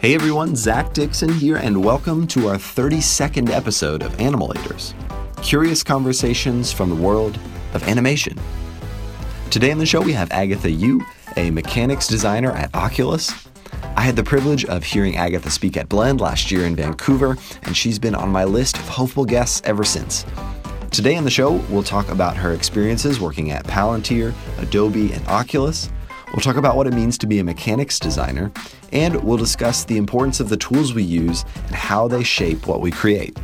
Hey everyone, Zach Dixon here, and welcome to our 32nd episode of Animalators curious conversations from the world of animation. Today on the show, we have Agatha Yu, a mechanics designer at Oculus. I had the privilege of hearing Agatha speak at Blend last year in Vancouver, and she's been on my list of hopeful guests ever since. Today on the show, we'll talk about her experiences working at Palantir, Adobe, and Oculus. We'll talk about what it means to be a mechanics designer, and we'll discuss the importance of the tools we use and how they shape what we create.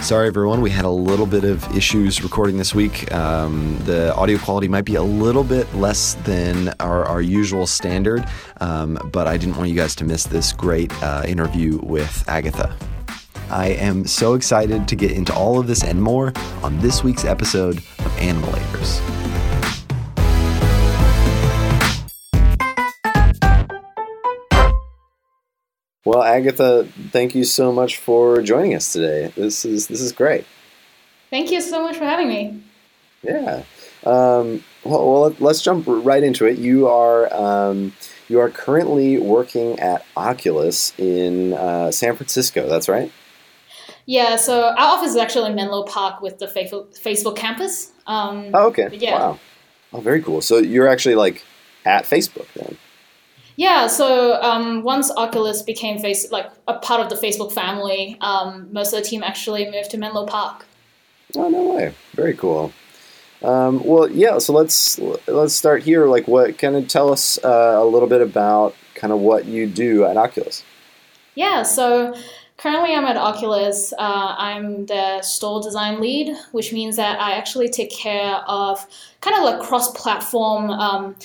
Sorry, everyone, we had a little bit of issues recording this week. Um, the audio quality might be a little bit less than our, our usual standard, um, but I didn't want you guys to miss this great uh, interview with Agatha. I am so excited to get into all of this and more on this week's episode of Animalators. Well, Agatha, thank you so much for joining us today. This is this is great. Thank you so much for having me. Yeah. Um, well, well, let's jump right into it. You are um, you are currently working at Oculus in uh, San Francisco. That's right. Yeah. So our office is actually in Menlo Park with the Facebook campus. Um, oh, okay. Yeah. Wow. Oh, very cool. So you're actually like at Facebook then. Yeah, so um, once Oculus became face like a part of the Facebook family, um, most of the team actually moved to Menlo Park. Oh no way! Very cool. Um, well, yeah. So let's let's start here. Like, what kind of tell us uh, a little bit about kind of what you do at Oculus? Yeah. So currently, I'm at Oculus. Uh, I'm the store design lead, which means that I actually take care of kind of like cross-platform um,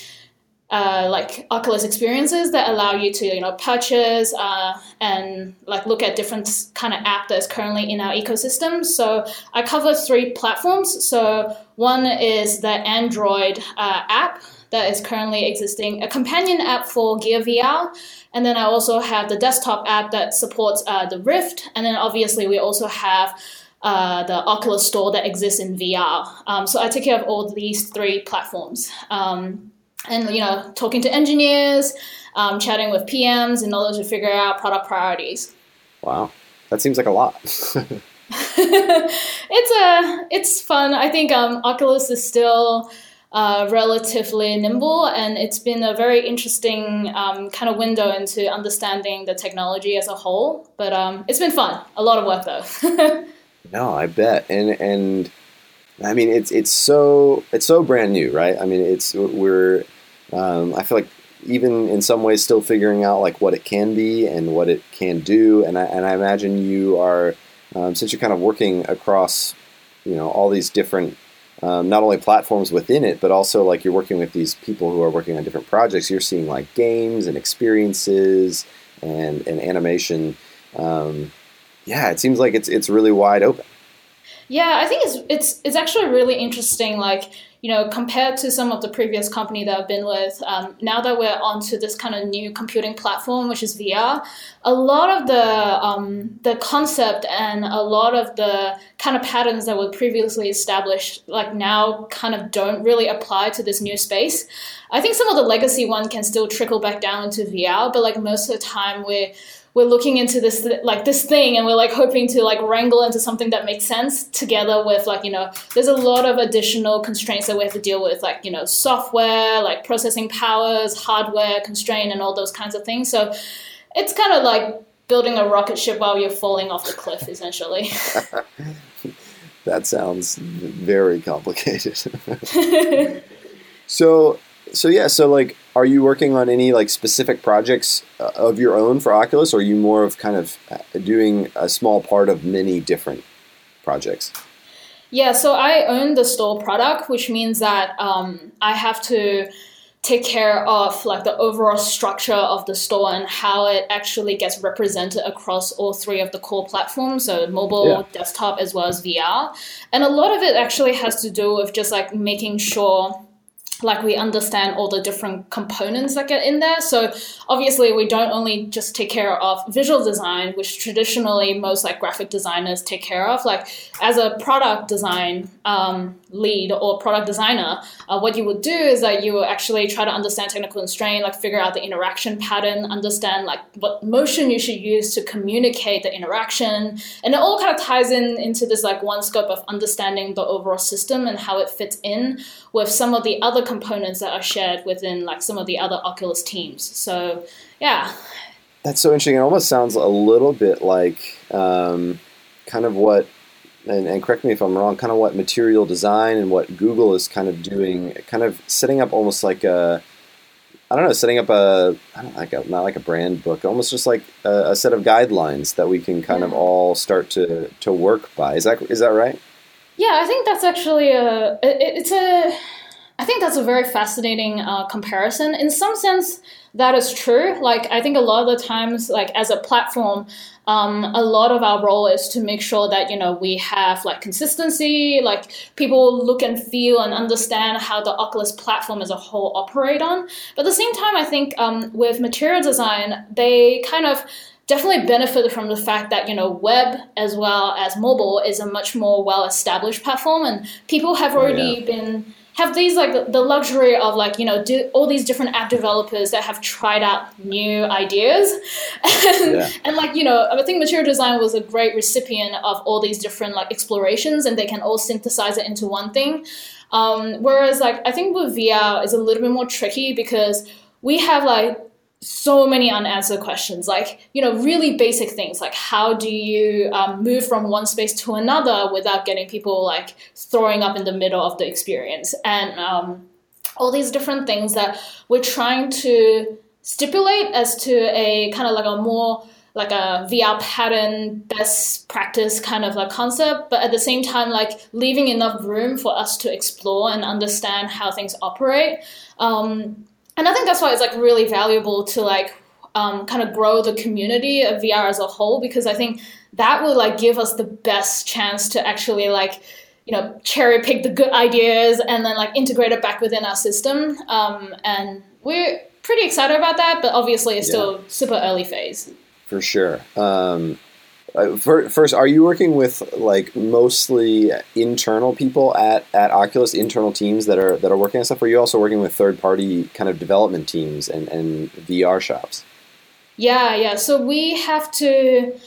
uh, like Oculus experiences that allow you to you know purchase uh, and like look at different kind of app that's currently in our ecosystem. So I cover three platforms. So one is the Android uh, app that is currently existing, a companion app for Gear VR, and then I also have the desktop app that supports uh, the Rift, and then obviously we also have. Uh, the Oculus Store that exists in VR. Um, so I take care of all these three platforms. Um, and you know talking to engineers um, chatting with pms in order to figure out product priorities. Wow. That seems like a lot. It's a uh, it's fun. I think um, oculus is still uh, relatively nimble and it's been a very interesting um, kind of window into understanding the technology as a whole but um, it's been fun. A lot of work though. No i bet. And and I mean, it's it's so it's so brand new, right? I mean, it's we're um, I feel like even in some ways still figuring out like what it can be and what it can do. And I, and I imagine you are um, since you're kind of working across you know all these different um, not only platforms within it, but also like you're working with these people who are working on different projects. You're seeing like games and experiences and and animation. Um, yeah, it seems like it's it's really wide open. Yeah, I think it's it's it's actually really interesting. Like you know, compared to some of the previous company that I've been with, um, now that we're onto this kind of new computing platform, which is VR, a lot of the um, the concept and a lot of the kind of patterns that were previously established, like now, kind of don't really apply to this new space. I think some of the legacy one can still trickle back down into VR, but like most of the time, we're we're looking into this like this thing and we're like hoping to like wrangle into something that makes sense together with like you know there's a lot of additional constraints that we have to deal with like you know software like processing powers hardware constraint and all those kinds of things. So it's kind of like building a rocket ship while you're falling off the cliff essentially. That sounds very complicated. So so yeah so like are you working on any like specific projects uh, of your own for Oculus, or are you more of kind of uh, doing a small part of many different projects? Yeah, so I own the store product, which means that um, I have to take care of like the overall structure of the store and how it actually gets represented across all three of the core platforms so mobile yeah. desktop as well as vr and a lot of it actually has to do with just like making sure like we understand all the different components that get in there. So obviously we don't only just take care of visual design, which traditionally most like graphic designers take care of. Like as a product design um, lead or product designer, uh, what you would do is that you will actually try to understand technical constraint, like figure out the interaction pattern, understand like what motion you should use to communicate the interaction, and it all kind of ties in into this like one scope of understanding the overall system and how it fits in with some of the other components that are shared within like some of the other Oculus teams. So yeah. That's so interesting. It almost sounds a little bit like um, kind of what and, and, correct me if I'm wrong, kind of what material design and what Google is kind of doing, kind of setting up almost like a, I don't know, setting up a, I don't like a, not like a brand book, almost just like a, a set of guidelines that we can kind yeah. of all start to, to work by. Is that is that right? Yeah, I think that's actually a, it, it's a, I think that's a very fascinating uh, comparison. In some sense, that is true. Like I think a lot of the times, like as a platform, um, a lot of our role is to make sure that you know we have like consistency, like people look and feel and understand how the Oculus platform as a whole operate on. But at the same time, I think um, with material design, they kind of definitely benefited from the fact that you know web as well as mobile is a much more well established platform and people have already oh, yeah. been have these like the luxury of like you know do all these different app developers that have tried out new ideas and, yeah. and like you know i think material design was a great recipient of all these different like explorations and they can all synthesize it into one thing um, whereas like i think with vr is a little bit more tricky because we have like so many unanswered questions like you know really basic things like how do you um, move from one space to another without getting people like throwing up in the middle of the experience and um, all these different things that we're trying to stipulate as to a kind of like a more like a VR pattern best practice kind of like concept, but at the same time, like leaving enough room for us to explore and understand how things operate. Um, and I think that's why it's like really valuable to like um, kind of grow the community of VR as a whole because I think that will like give us the best chance to actually like you know cherry pick the good ideas and then like integrate it back within our system. Um, and we're pretty excited about that, but obviously it's still super early phase. For sure. Um, uh, first, are you working with like mostly internal people at, at Oculus, internal teams that are that are working on stuff? Or are you also working with third party kind of development teams and, and VR shops? Yeah, yeah. So we have to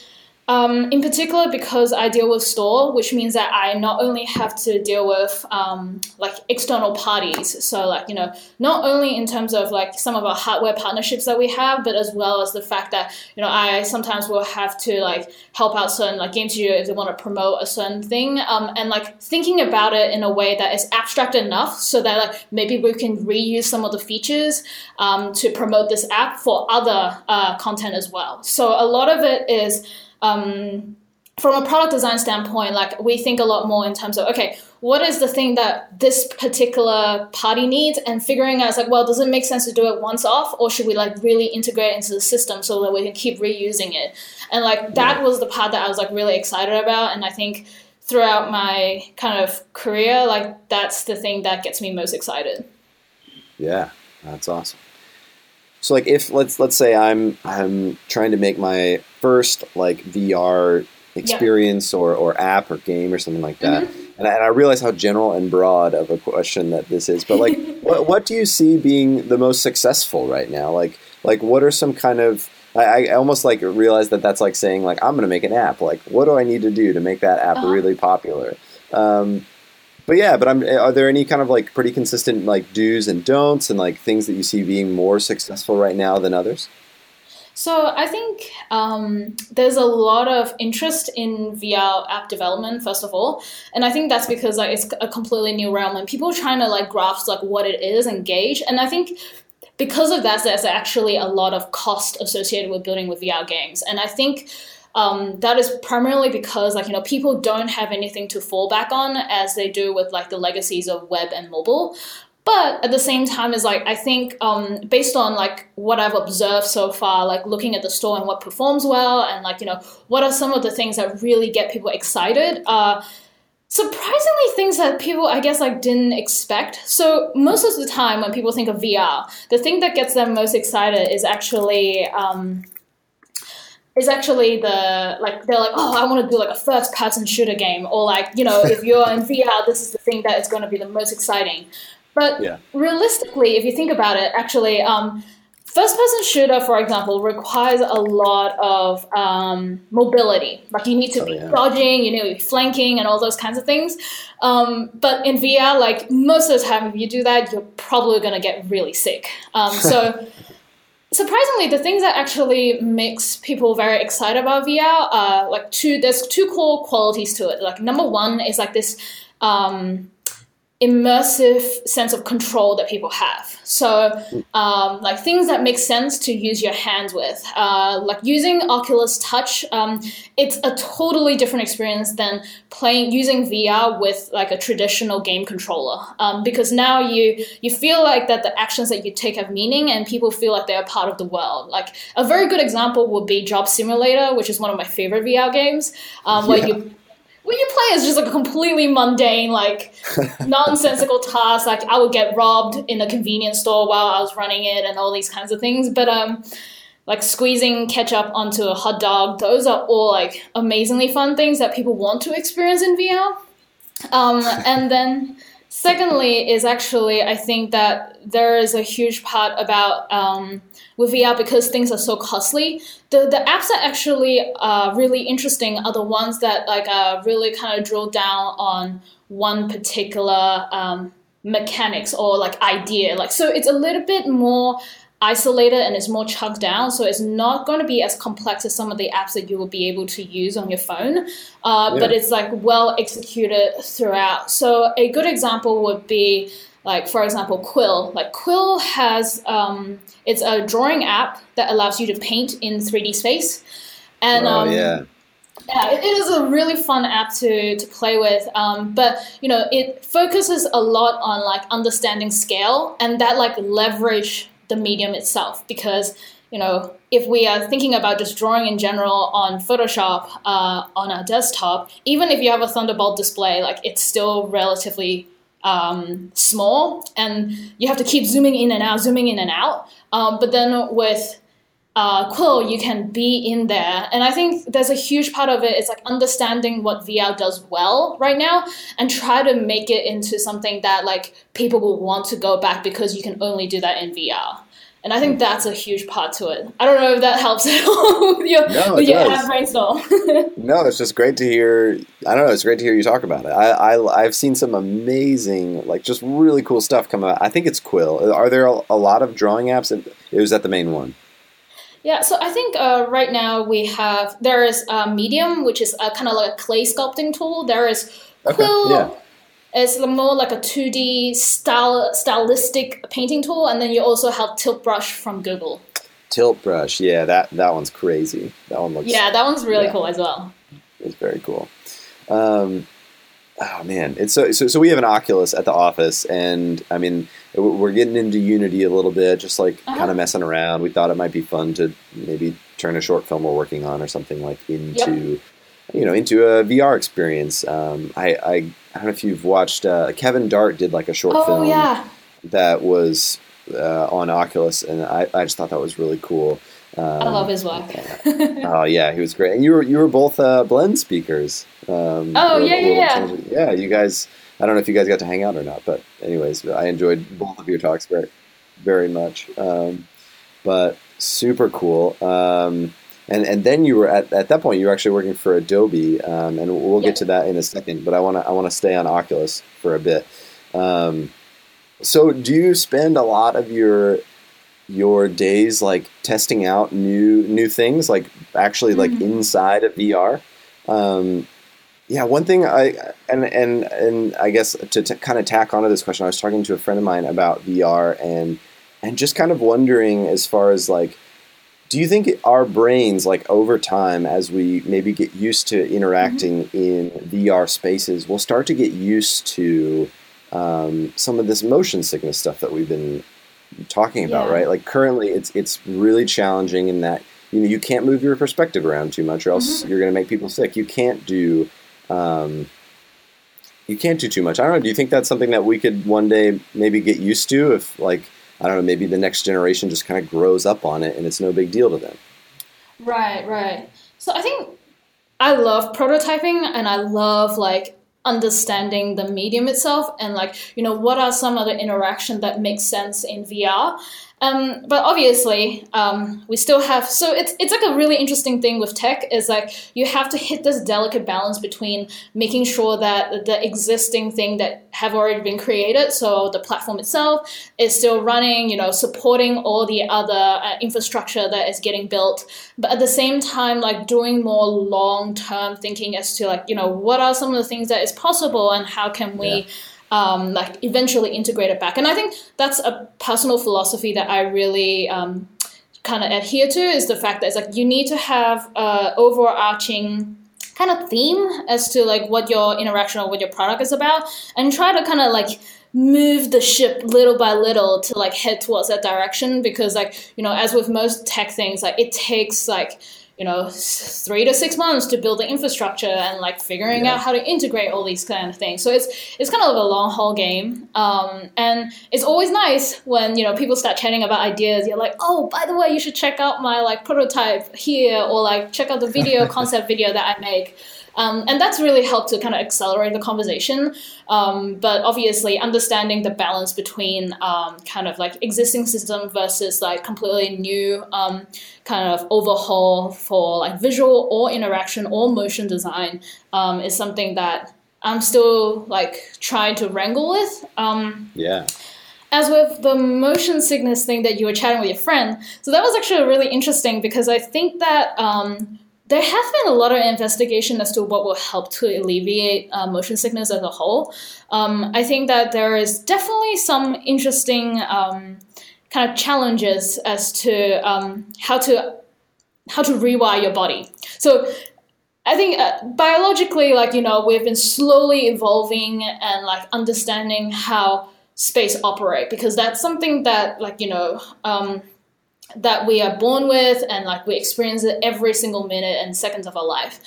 um, in particular, because I deal with store, which means that I not only have to deal with um, like external parties, so like you know, not only in terms of like some of our hardware partnerships that we have, but as well as the fact that you know I sometimes will have to like help out certain like game studio if they want to promote a certain thing, um, and like thinking about it in a way that is abstract enough so that like maybe we can reuse some of the features um, to promote this app for other uh, content as well. So a lot of it is um, from a product design standpoint, like we think a lot more in terms of okay, what is the thing that this particular party needs, and figuring out like, well, does it make sense to do it once off, or should we like really integrate into the system so that we can keep reusing it? And like that was the part that I was like really excited about, and I think throughout my kind of career, like that's the thing that gets me most excited. Yeah, that's awesome. So like if let's let's say I'm I'm trying to make my first like VR experience yeah. or, or app or game or something like that. Mm-hmm. And, I, and I realize how general and broad of a question that this is, but like what what do you see being the most successful right now? Like like what are some kind of I, I almost like realize that that's like saying like I'm going to make an app. Like what do I need to do to make that app uh-huh. really popular? Um, but yeah, but I'm, are there any kind of like pretty consistent like do's and don'ts and like things that you see being more successful right now than others? So I think um, there's a lot of interest in VR app development, first of all, and I think that's because like it's a completely new realm and people are trying to like grasp like what it is, engage, and I think because of that, there's actually a lot of cost associated with building with VR games, and I think um, that is primarily because like you know people don't have anything to fall back on as they do with like the legacies of web and mobile but at the same time is like i think um, based on like what i've observed so far like looking at the store and what performs well and like you know what are some of the things that really get people excited uh, surprisingly things that people i guess like didn't expect. So most of the time when people think of vr the thing that gets them most excited is actually um, is actually the like they're like oh i want to do like a first person shooter game. Or like you know if you're in vr this is the thing that is going to be the most exciting but Yeah. realistically if you think about it actually um, first person shooter for example requires a lot of um, mobility like you need to Oh, be yeah. dodging you need to be flanking and all those kinds of things um, but in vr like most of the time if you do that you're probably going to get really sick um, so surprisingly the things that actually makes people very excited about vr are like two there's two core qualities to it like number one is like this um, immersive sense of control that people have. So, um, like things that make sense to use your hands with, uh, like using Oculus Touch, um, it's a totally different experience than playing using VR with like a traditional game controller. Um, because now you you feel like that the actions that you take have meaning, and people feel like they're part of the world. Like a very good example would be Job Simulator, which is one of my favorite VR games, um, where Yeah. you what you play is just like a completely mundane, like nonsensical task. Like I would get robbed in a convenience store while I was running it, and all these kinds of things. But um, like squeezing ketchup onto a hot dog, those are all like amazingly fun things that people want to experience in VR. Um, and then secondly is actually I think that there is a huge part about um, with VR because things are so costly. The the apps that actually are really interesting are the ones that like uh, really kind of drill down on one particular um, mechanics or like idea. Like so, it's a little bit more isolated and it's more chunked down so it's not going to be as complex as some of the apps that you will be able to use on your phone uh, but it's like well executed throughout so a good example would be like for example quill like quill has um, it's a drawing app that allows you to paint in 3d space and oh um, yeah. yeah, it, it is a really fun app to, to play with. Um, but you know, it focuses a lot on like understanding scale and that like leverage the medium itself because you know if we are thinking about just drawing in general on Photoshop uh, on a desktop, even if you have a Thunderbolt display, like it's still relatively um, small and you have to keep zooming in and out, zooming in and out. Um, but then with uh, Quill, you can be in there. And I think there's a huge part of it is like understanding what VR does well right now and try to make it into something that like people will want to go back because you can only do that in VR. And I think that's a huge part to it. I don't know if that helps at all with your, No, with your brainstorm. No, it's just great to hear. I don't know. It's great to hear you talk about it. I, I I've seen some amazing, like just really cool stuff come out. I think it's Quill. Are there a, a lot of drawing apps? And it was that the main one. Yeah, so I think uh, right now we have there is uh, Medium, which is a kind of like a clay sculpting tool. There is Okay, Quill. yeah. It's more like a two D style stylistic painting tool, and then you also have Tilt Brush from Google. Tilt brush. Yeah, that that one's crazy. That one looks. Yeah, that one's really Yeah. cool as well. It's very cool. Um, oh man, it's so, so so we have an Oculus at the office, and I mean we're getting into Unity a little bit, just like Uh-huh. kind of messing around. We thought it might be fun to maybe turn a short film we're working on or something like into you know into a VR experience. Um, I, I I don't know if you've watched uh, Kevin Dart did like a short Oh film yeah, that was uh, on Oculus, and I, I just thought that was really cool. Um, I love his work. Oh yeah, he was great. And you were you were both uh, blend speakers. Um, Oh, a yeah, yeah, yeah. You guys, I don't know if you guys got to hang out or not, but anyways, I enjoyed both of your talks very, very much. Um, but super cool. Um, and and then you were at, at that point you were actually working for Adobe, um, and we'll Yeah. get to that in a second. But I want to I want to stay on Oculus for a bit. Um, so do you spend a lot of your your days like testing out new new things like actually like Mhm. inside of VR um, yeah one thing I and and and I guess to, to kind of tack onto this question I was talking to a friend of mine about VR and and just kind of wondering as far as like do you think our brains like over time as we maybe get used to interacting in VR spaces we'll start to get used to um, some of this motion sickness stuff that we've been talking about, Yeah. right? Like currently, it's it's really challenging in that you know you can't move your perspective around too much, or else you're going to make people sick. You can't do um, you can't do too much. I don't know. Do you think that's something that we could one day maybe get used to if like I don't know, maybe the next generation just kind of grows up on it and it's no big deal to them. Right, right. So I think I love prototyping and I love like understanding the medium itself and like you know what are some other interaction that makes sense in VR um, but obviously, um, we still have so it's it's like a really interesting thing with tech is like you have to hit this delicate balance between making sure that the existing thing that have already been created, so the platform itself is still running, you know, supporting all the other uh, infrastructure that is getting built, but at the same time, like doing more long term thinking as to like you know what are some of the things that is possible and how can we. Yeah um, like eventually integrate it back. And I think that's a personal philosophy that I really um, kind of adhere to is the fact that it's like you need to have a overarching kind of theme as to like what your interaction or what your product is about and try to kind of like move the ship little by little to like head towards that direction because like you know as with most tech things like it takes like you know three to six months to build the infrastructure and like figuring yeah. out how to integrate all these kind of things. So it's it's kind of like a long haul game. Um, and it's always nice when you know people start chatting about ideas. You're like oh by the way you should check out my like prototype here or like check out the video concept video that i make um, and that's really helped to kind of accelerate the conversation. Um, but obviously, understanding the balance between um, kind of like existing system versus like completely new um, kind of overhaul for like visual or interaction or motion design um, is something that I'm still like trying to wrangle with. Um, yeah as with the motion sickness thing that you were chatting with your friend, so that was actually really interesting because I think that um, there has been a lot of investigation as to what will help to alleviate uh, motion sickness as a whole. Um, I think that there is definitely some interesting um, kind of challenges as to um, how to how to rewire your body. So I think uh, biologically, like you know, we've been slowly evolving and like understanding how space operate because that's something that like you know um, that we are born with and like we experience it every single minute and seconds of our life.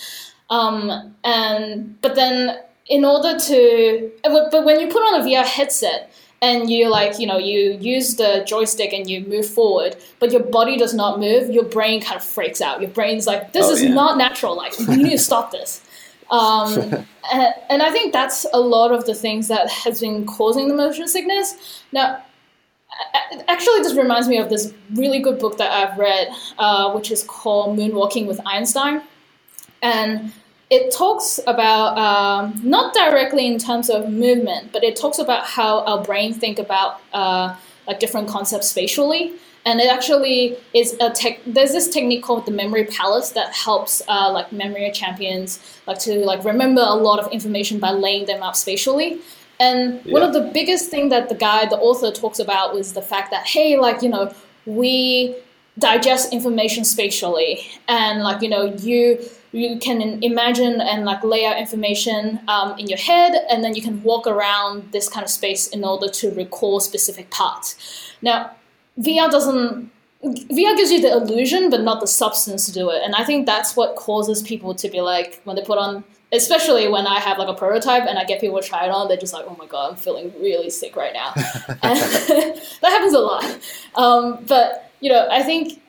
Um, and but then in order to but when you put on a vr headset and you like you know you use the joystick and you move forward but your body does not move your brain kind of freaks out. Your brain's like this oh, is yeah. not natural. Like you need to stop this. Um, and, and i think that's a lot of the things that has been causing the motion sickness. Now actually this reminds me of this really good book that I've read, uh, which is called Moonwalking with Einstein, and it talks about um, not directly in terms of movement, but it talks about how our brain think about uh, like different concepts spatially. And it actually is a tech. There's this technique called the memory palace that helps uh, like memory champions like to like remember a lot of information by laying them out spatially. And yeah. one of the biggest thing that the guy, the author, talks about was the fact that hey, like you know, we digest information spatially, and like you know, you you can imagine and like lay out information um, in your head, and then you can walk around this kind of space in order to recall specific parts. Now, VR doesn't VR gives you the illusion, but not the substance to do it. And I think that's what causes people to be like, when they put on especially when I have like a prototype and I get people to try it on, they're just like, oh my god, I'm feeling really sick right now. that happens a lot. Um, but you know, I think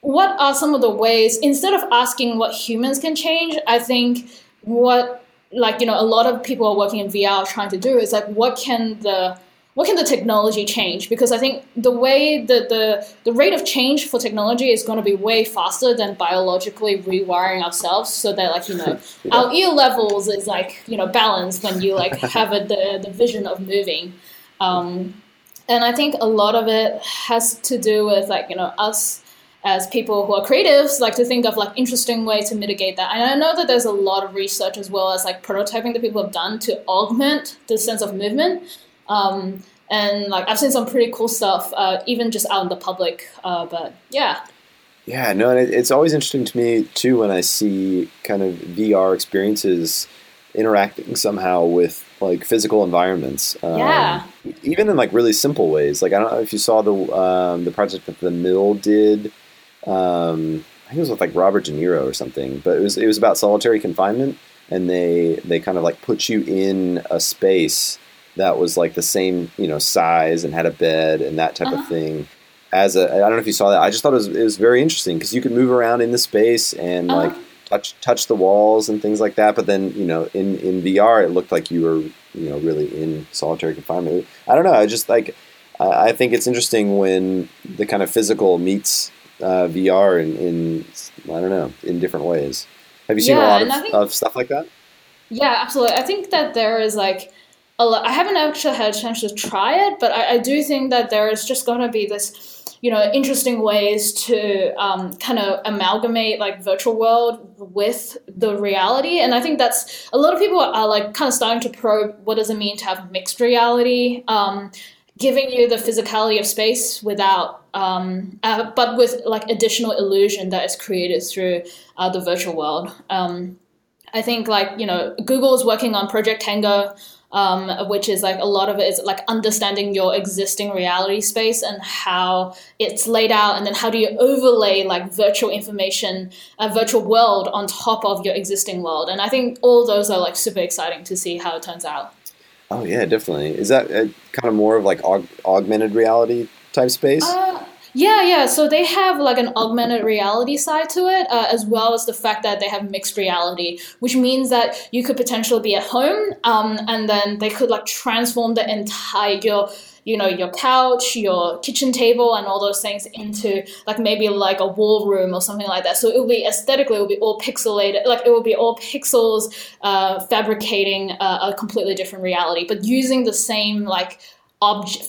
what are some of the ways instead of asking what humans can change, I think what like you know a lot of people are working in VR are trying to do is like what can the what can the technology change? Because I think the way the, the, the rate of change for technology is going to be way faster than biologically rewiring ourselves so that like, you know, yeah. our ear levels is like, you know, balanced when you like have a, the, the vision of moving. Um, and I think a lot of it has to do with like, you know, us as people who are creatives like to think of like interesting way to mitigate that and i know that there's a lot of research as well as like prototyping that people have done to augment the sense of movement um, and like I've seen some pretty cool stuff, uh, even just out in the public. Uh, but yeah. Yeah, no, and it's always interesting to me too when I see kind of VR experiences interacting somehow with like physical environments. Um, yeah. Even in like really simple ways. Like I don't know if you saw the um, the project that the Mill did. Um, I think it was with like Robert De Niro or something, but it was it was about solitary confinement and they they kind of like put you in a space that was like the same you know size and had a bed and that type Uh-huh. of thing. As a, I don't know if you saw that. I just thought it was it was very interesting because you could move around in the space and Uh-huh. like touch touch the walls and things like that. But then you know in in VR it looked like you were you know really in solitary confinement. I don't know. I just like I I think it's interesting when the kind of physical meets uh, VR in, in I don't know in different ways. Have you seen a lot of, think- of stuff like that? Yeah, absolutely. I think that there is like. I haven't actually had a chance to try it, but I, I do think that there is just going to be this, you know, interesting ways to um, kind of amalgamate like virtual world with the reality. And I think that's a lot of people are like kind of starting to probe what does it mean to have mixed reality. Um, giving you the physicality of space without um, uh, but with like additional illusion that is created through uh, the virtual world um, I think like you know Google is working on Project Tango, um, which is like a lot of it is like understanding your existing reality space and how it's laid out, and then how do you overlay like virtual information, a virtual world on top of your existing world. And I think all those are like super exciting to see how it turns out. Oh yeah, definitely. Is that uh, kind of more of like aug- augmented reality type space? Uh, yeah, yeah. So they have like an augmented reality side to it, uh, as well as the fact that they have mixed reality, which means that you could potentially be at home, um, and then they could like transform the entire your you know your couch your kitchen table and all those things into like maybe like a wall room or something like that so it will be aesthetically it will be all pixelated like it will be all pixels uh, fabricating a, a completely different reality but using the same like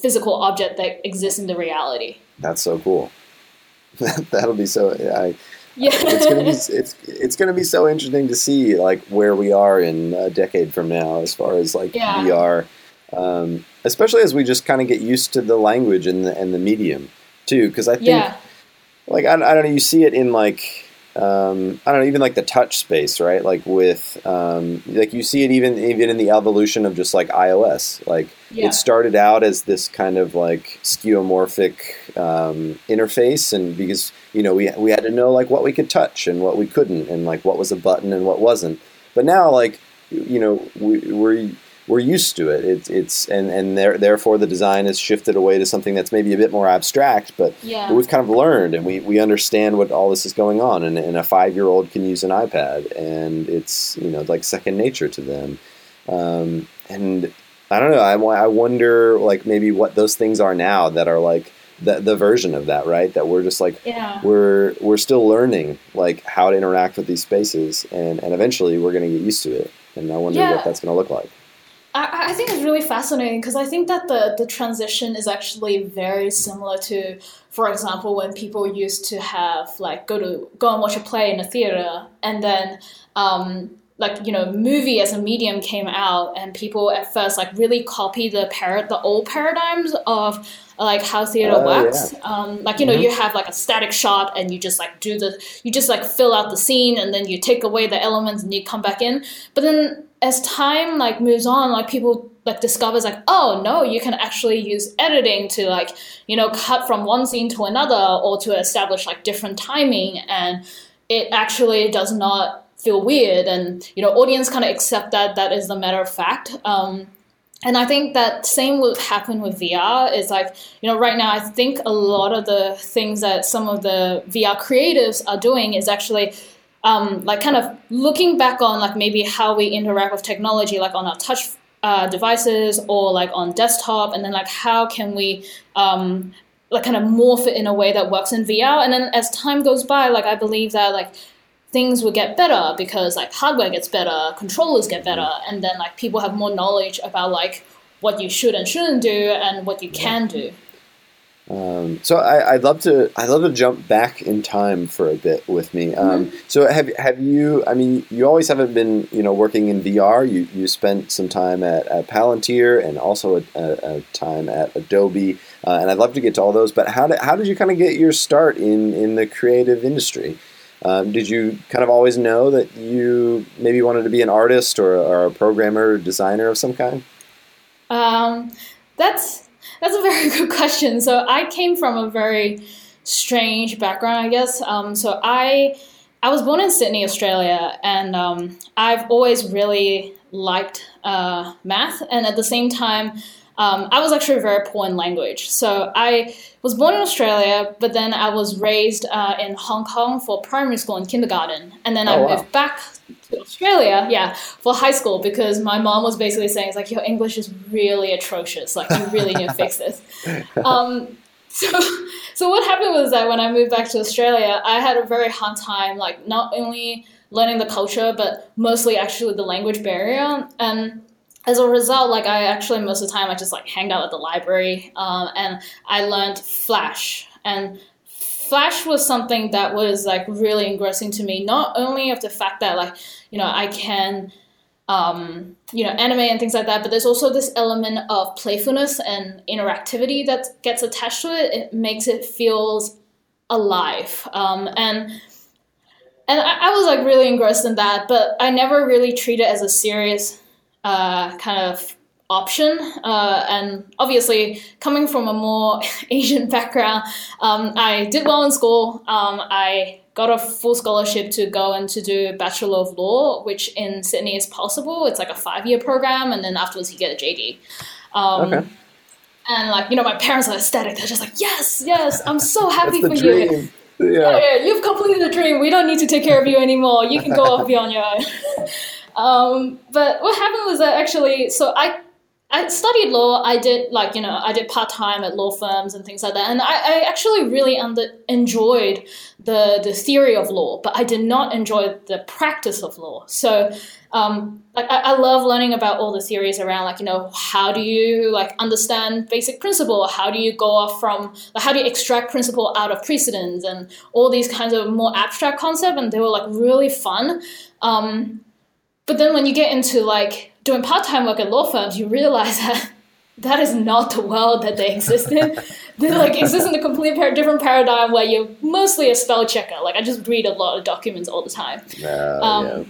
physical object that exists in the reality That's so cool. That'll be so. I, yeah it's gonna be it's it's gonna be so interesting to see like where we are in a decade from now as far as like Yeah. VR, um, especially as we just kind of get used to the language and the and the medium too. Because I think yeah like I, I don't know you see it in like um, I don't know even like the touch space right? Like with um, like you see it even even in the evolution of just like iOS like yeah. it started out as this kind of like skeuomorphic um, interface and because you know we, we had to know like what we could touch and what we couldn't and like what was a button and what wasn't. But now like you know we, we're we're used to it. It's it's and and there, therefore the design has shifted away to something that's maybe a bit more abstract but yeah. but we've kind of learned and we, we understand what all this is going on. And, and a five year old can use an ipad and it's you know like second nature to them. Um, and i don't know I, I wonder like maybe what those things are now that are like the, the version of that right? That we're just like yeah. we're we're still learning like how to interact with these spaces and, and eventually we're going to get used to it. And i wonder Yeah. what that's going to look like I, I think it's really fascinating because I think that the, the transition is actually very similar to, for example, when people used to have like go to go and watch a play in a theater, and then um, like you know movie as a medium came out, and people at first like really copy the par- the old paradigms of like how theater Oh, works. Um, like you know Mhm. you have like a static shot, and you just like do the you just like fill out the scene, and then you take away the elements, and you come back in. But then as time like moves on like people like discovers like oh no you can actually use editing to like you know cut from one scene to another or to establish like different timing and it actually does not feel weird and you know audience kind of accept that that is the matter of fact um, and I think that same will happen with VR. Is like you know right now I think a lot of the things that some of the VR creatives are doing is actually um, like kind of looking back on like maybe how we interact with technology, like on our touch uh, devices or like on desktop, and then like how can we um, like kind of morph it in a way that works in VR. And then as time goes by, like I believe that like things will get better because like hardware gets better, controllers get better, and then like people have more knowledge about like what you should and shouldn't do and what you can do. Um, so I, I'd love to I'd love to jump back in time for a bit with me. Um, So have have you? I mean, you always haven't been you know working in VR. You you spent some time at, at Palantir and also a, a, a time at Adobe. Uh, and I'd love to get to all those. But how did how did you kind of get your start in in the creative industry? Um, did you kind of always know that you maybe wanted to be an artist or, or a programmer or designer of some kind? Um, that's that's a very good question. So I came from a very strange background, I guess. Um, so I I was born in Sydney, Australia, and um, I've always really liked uh, math, and at the same time, um, I was actually very poor in language. So I was born in Australia, but then I was raised uh, in Hong Kong for primary school and kindergarten, and then Oh, I wow. moved back to Australia, yeah, for high school because my mom was basically saying, "It's like your English is really atrocious. Like you really need to fix this." Um, so, so what happened was that when I moved back to Australia, I had a very hard time, like not only learning the culture, but mostly actually the language barrier. And as a result, like I actually most of the time I just like hanged out at the library, um, and I learned Flash. And Flash was something that was like really engrossing to me. Not only of the fact that like you know I can um, you know, anime and things like that. But there's also this element of playfulness and interactivity that gets attached to it. It makes it feels alive. Um, and and I, I was like really engrossed in that, but I never really treated it as a serious uh, kind of option. Uh, and obviously, coming from a more Asian background, um, I did well in school. Um, I got a full scholarship to go and to do Bachelor of Law, which in Sydney is possible. It's like a five year program, and then afterwards you get a JD. Um, Okay. And like you know, my parents are ecstatic. They're just like, "Yes, yes, I'm so happy for the you." Yeah, Yeah. yeah, you've completed the dream. We don't need to take care of you anymore. You can go off beyond your own. Um, but what happened was that actually, so I I studied law. I did like you know I did part time at law firms and things like that, and I, I actually really under, enjoyed the the theory of law, but I did not enjoy the practice of law. So um, I, I love learning about all the theories around like you know how do you like understand basic principle how do you go off from like, how do you extract principle out of precedents and all these kinds of more abstract concepts and they were like really fun um, but then when you get into like doing part-time work at law firms you realize that that is not the world that they exist in. They like exist in a completely par- different paradigm where you're mostly a spell checker. Like i just read a lot of documents all the time. Uh, um, yeah.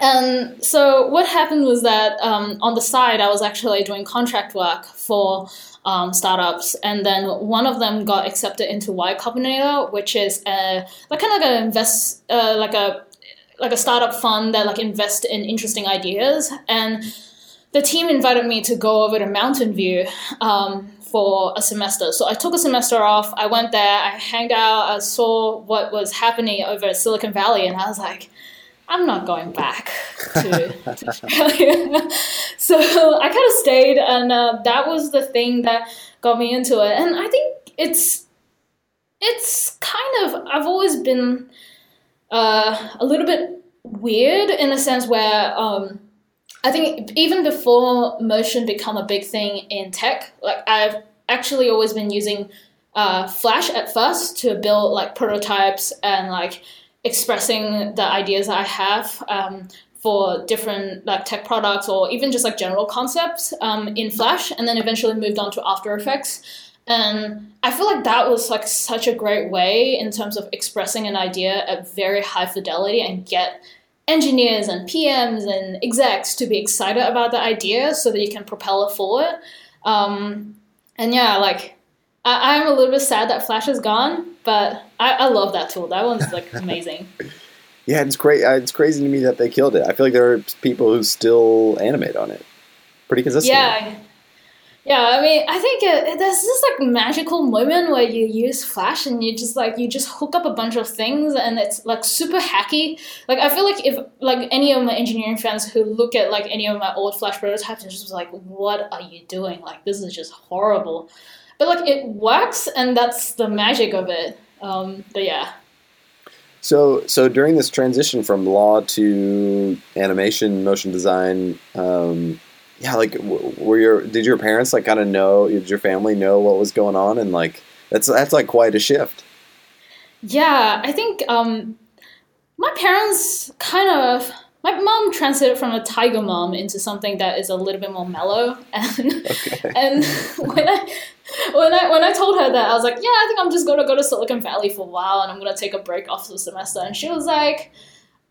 and so what happened was that um, on the side, I was actually doing contract work for um, startups, and then one of them got accepted into Y Combinator, which is a, like kind of like a invest, uh, like a like a startup fund that like invest in interesting ideas. And the team invited me to go over to Mountain View um, for a semester. So I took a semester off. I went there. I hanged out. I saw what was happening over at Silicon Valley, and I was like. I'm not going back to, to Australia. so I kind of stayed, and uh, that was the thing that got me into it. And I think it's it's kind of I've always been uh, a little bit weird in the sense where um, I think even before motion become a big thing in tech, like I've actually always been using uh, Flash at first to build like prototypes and like expressing the ideas that I have um, for different like tech products or even just like general concepts um, in Flash, and then eventually moved on to After Effects. And I feel like that was like such a great way in terms of expressing an idea at very high fidelity and get engineers and PMs and execs to be excited about the idea so that you can propel it forward. Um, and yeah, like I, I'm a little bit sad that Flash is gone, but I, I love that tool. That one's like amazing. Yeah, it's great. Uh, it's crazy to me that they killed it. I feel like there are people who still animate on it pretty consistently. yeah. Yeah, I mean, I think uh, there's this like magical moment where you use Flash and you just like you just hook up a bunch of things and it's like super hacky. Like I feel like if like any of my engineering friends who look at like any of my old Flash prototypes, they're just like, "What are you doing? Like this is just horrible." But like it works, and that's the magic of it. Um, but yeah. So, so during this transition from law to animation, motion design, um, yeah, like, were your did your parents like kind of know? Did your family know what was going on? And like, that's that's like quite a shift. Yeah, I think um, my parents kind of. My mom translated from a tiger mom into something that is a little bit more mellow, and Okay. and when I when I when I told her that I was like, yeah, I think I'm just gonna go to Silicon Valley for a while, and I'm gonna take a break off the semester, and she was like,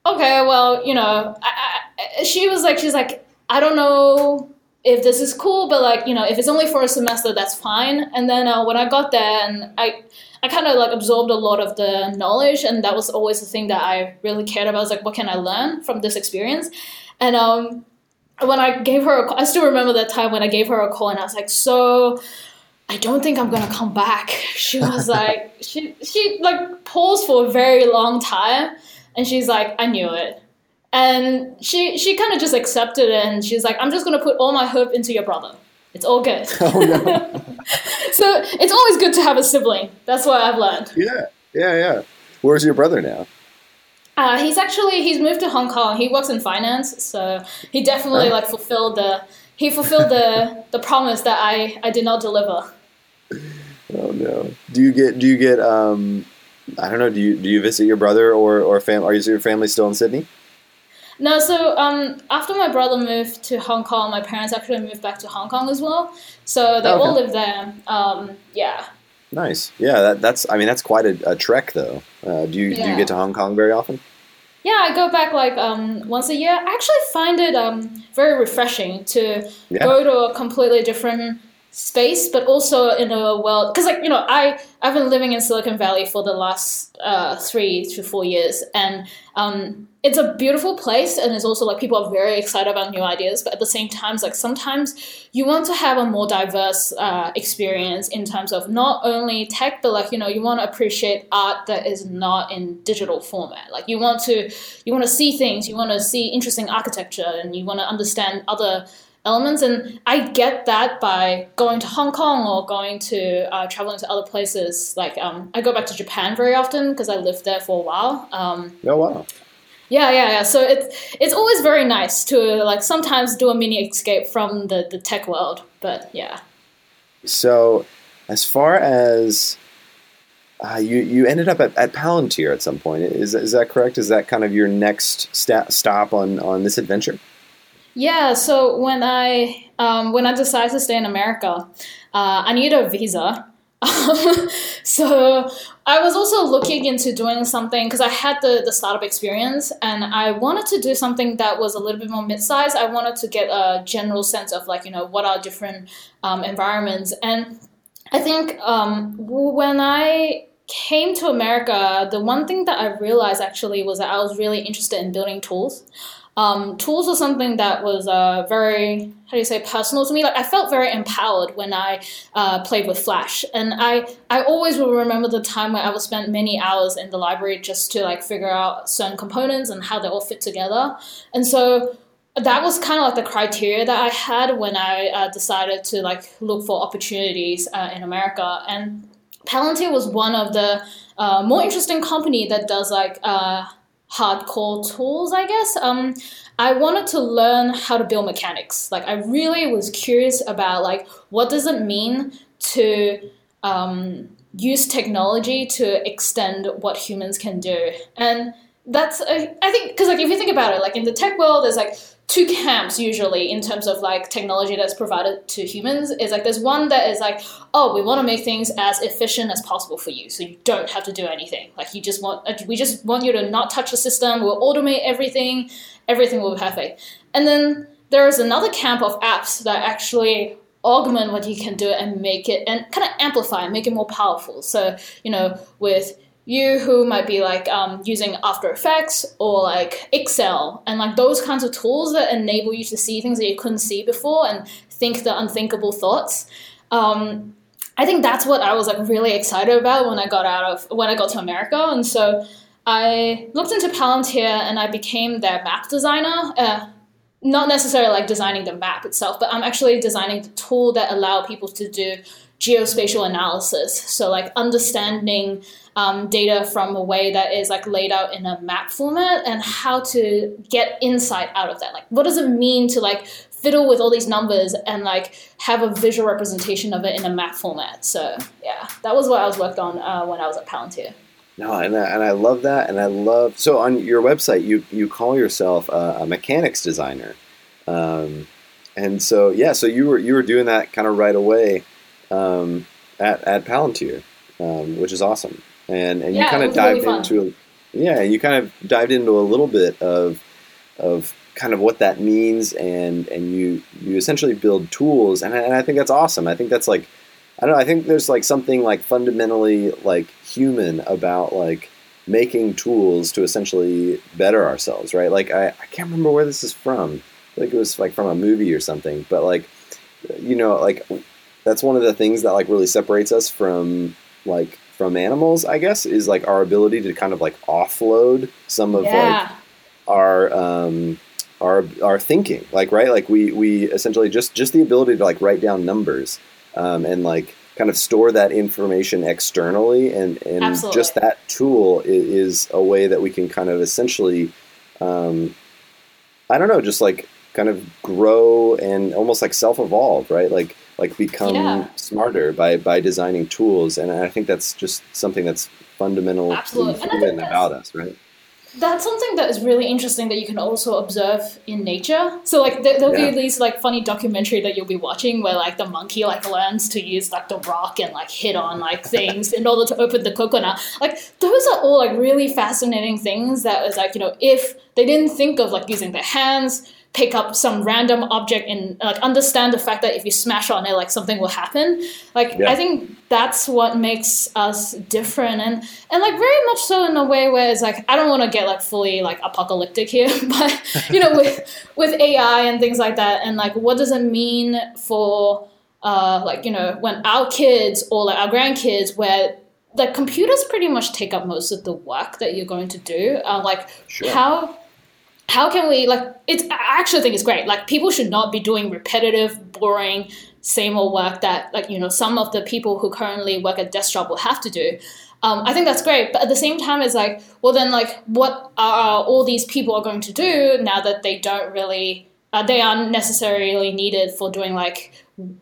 okay, well, you know, I, I, she was like, she's like, I don't know if this is cool, but like you know, if it's only for a semester, that's fine. And then uh, when I got there, and I I kind of like absorbed a lot of the knowledge, and that was always the thing that I really cared about. I was like, what can I learn from this experience? And um, when I gave her, I still remember that time when I gave her a call, and I was like, so. I don't think I'm gonna come back. She was like, she she like paused for a very long time, and she's like, I knew it and she she kind of just accepted it and she's like i'm just going to put all my hope into your brother. It's all good. Oh, no. so it's always good to have a sibling. That's what i've learned. Yeah yeah yeah. Where's your brother now? Uh, he's actually he's moved to hong kong. He works in finance so he definitely oh. like fulfilled the he fulfilled the the promise that i i did not deliver. Oh no. Do you get do you get um i don't know do you do you visit your brother or or fam are you, your family still in sydney no, so um, after my brother moved to Hong Kong, my parents actually moved back to Hong Kong as well. So they okay. all live there. Um, yeah. Nice. Yeah, that, that's. I mean, that's quite a, a trek, though. Uh, do you yeah. do you get to Hong Kong very often? Yeah, I go back like um, once a year. I actually find it um, very refreshing to yeah. go to a completely different space, but also in a world because like you know I I've been living in Silicon Valley for the last uh, three to four years, and um, it's a beautiful place, and it's also like people are very excited about new ideas. But at the same time, like sometimes you want to have a more diverse uh, experience in terms of not only tech, but like you know you want to appreciate art that is not in digital format. Like you want to you want to see things, you want to see interesting architecture, and you want to understand other elements. And I get that by going to Hong Kong or going to uh, traveling to other places. Like um, I go back to Japan very often because I lived there for a while. Um, oh wow. Yeah, yeah, yeah. So it's it's always very nice to like sometimes do a mini escape from the, the tech world. But yeah. So, as far as uh, you you ended up at, at Palantir at some point, is is that correct? Is that kind of your next sta- stop on on this adventure? Yeah, so when I um, when I decided to stay in America, uh, I needed a visa. so I was also looking into doing something because I had the, the startup experience and I wanted to do something that was a little bit more mid-sized. I wanted to get a general sense of like, you know, what are different um, environments. And I think um, when I came to America, the one thing that I realized actually was that I was really interested in building tools. Um, tools was something that was uh, very how do you say personal to me. Like I felt very empowered when I uh, played with Flash, and I I always will remember the time where I would spend many hours in the library just to like figure out certain components and how they all fit together. And so that was kind of like the criteria that I had when I uh, decided to like look for opportunities uh, in America. And Palantir was one of the uh, more interesting company that does like uh, hardcore tools, I guess. Um, I wanted to learn how to build mechanics. Like I really was curious about like what does it mean to um, use technology to extend what humans can do, and that's I think because like if you think about it, like in the tech world, there's like two camps usually in terms of like technology that's provided to humans is like there's one that is like oh we want to make things as efficient as possible for you so you don't have to do anything. Like you just want we just want you to not touch the system we'll automate everything everything will be perfect. And then there is another camp of apps that actually augment what you can do and make it and kind of amplify and make it more powerful. So you know with you who might be like um, using After Effects or like Excel and like those kinds of tools that enable you to see things that you couldn't see before and think the unthinkable thoughts. Um, I think that's what I was like really excited about when I got out of when I got to America, and so I looked into Palantir and I became their map designer. Uh, not necessarily like designing the map itself, but I'm actually designing the tool that allow people to do geospatial analysis. So like understanding um, data from a way that is like laid out in a map format and how to get insight out of that. Like what does it mean to like fiddle with all these numbers and like have a visual representation of it in a map format. So yeah, that was what I was worked on uh, when I was at Palantir. No, and I, and I love that, and I love so on your website you you call yourself a, a mechanics designer, um, and so yeah, so you were you were doing that kind of right away um, at at Palantir, um, which is awesome and and yeah, you kind of dived really into yeah you kind of dived into a little bit of of kind of what that means, and and you you essentially build tools, and I, and I think that's awesome. I think that's like I don't know. I think there's like something like fundamentally like human about like making tools to essentially better ourselves, right? Like I, I can't remember where this is from. I think it was like from a movie or something, but like you know, like that's one of the things that like really separates us from like from animals, I guess, is like our ability to kind of like offload some of Yeah. like our um our our thinking. Like right, like we we essentially just just the ability to like write down numbers um, and like kind of store that information externally and and Absolutely. just that tool is, is a way that we can kind of essentially um, I don't know, just like kind of grow and almost like self-evolve, right? Like like become Yeah. smarter by by designing tools, and I think that's just something that's fundamental Absolutely. And I think human about us, right? That's something that is really interesting that you can also observe in nature. So like there, there'll Yeah. be these like funny documentary that you'll be watching where like the monkey like learns to use like the rock and like hit on like things in order to open the coconut. Like those are all like really fascinating things that is like, you know, if they didn't think of like using their hands, pick up some random object and like understand the fact that if you smash on it like something will happen. Like Yeah. I think that's what makes us different and and like very much so in a way where it's like I don't want to get like fully like apocalyptic here, but you know with with AI and things like that and like what does it mean for uh like you know when our kids or like our grandkids where like computers pretty much take up most of the work that you're going to do uh, like Sure. how how can we like it's i actually think it's great. Like people should not be doing repetitive boring same old work that like you know some of the people who currently work at desktop will have to do. Um, i think that's great but at the same time it's like well then like what are all these people are going to do now that they don't really uh, they aren't necessarily needed for doing like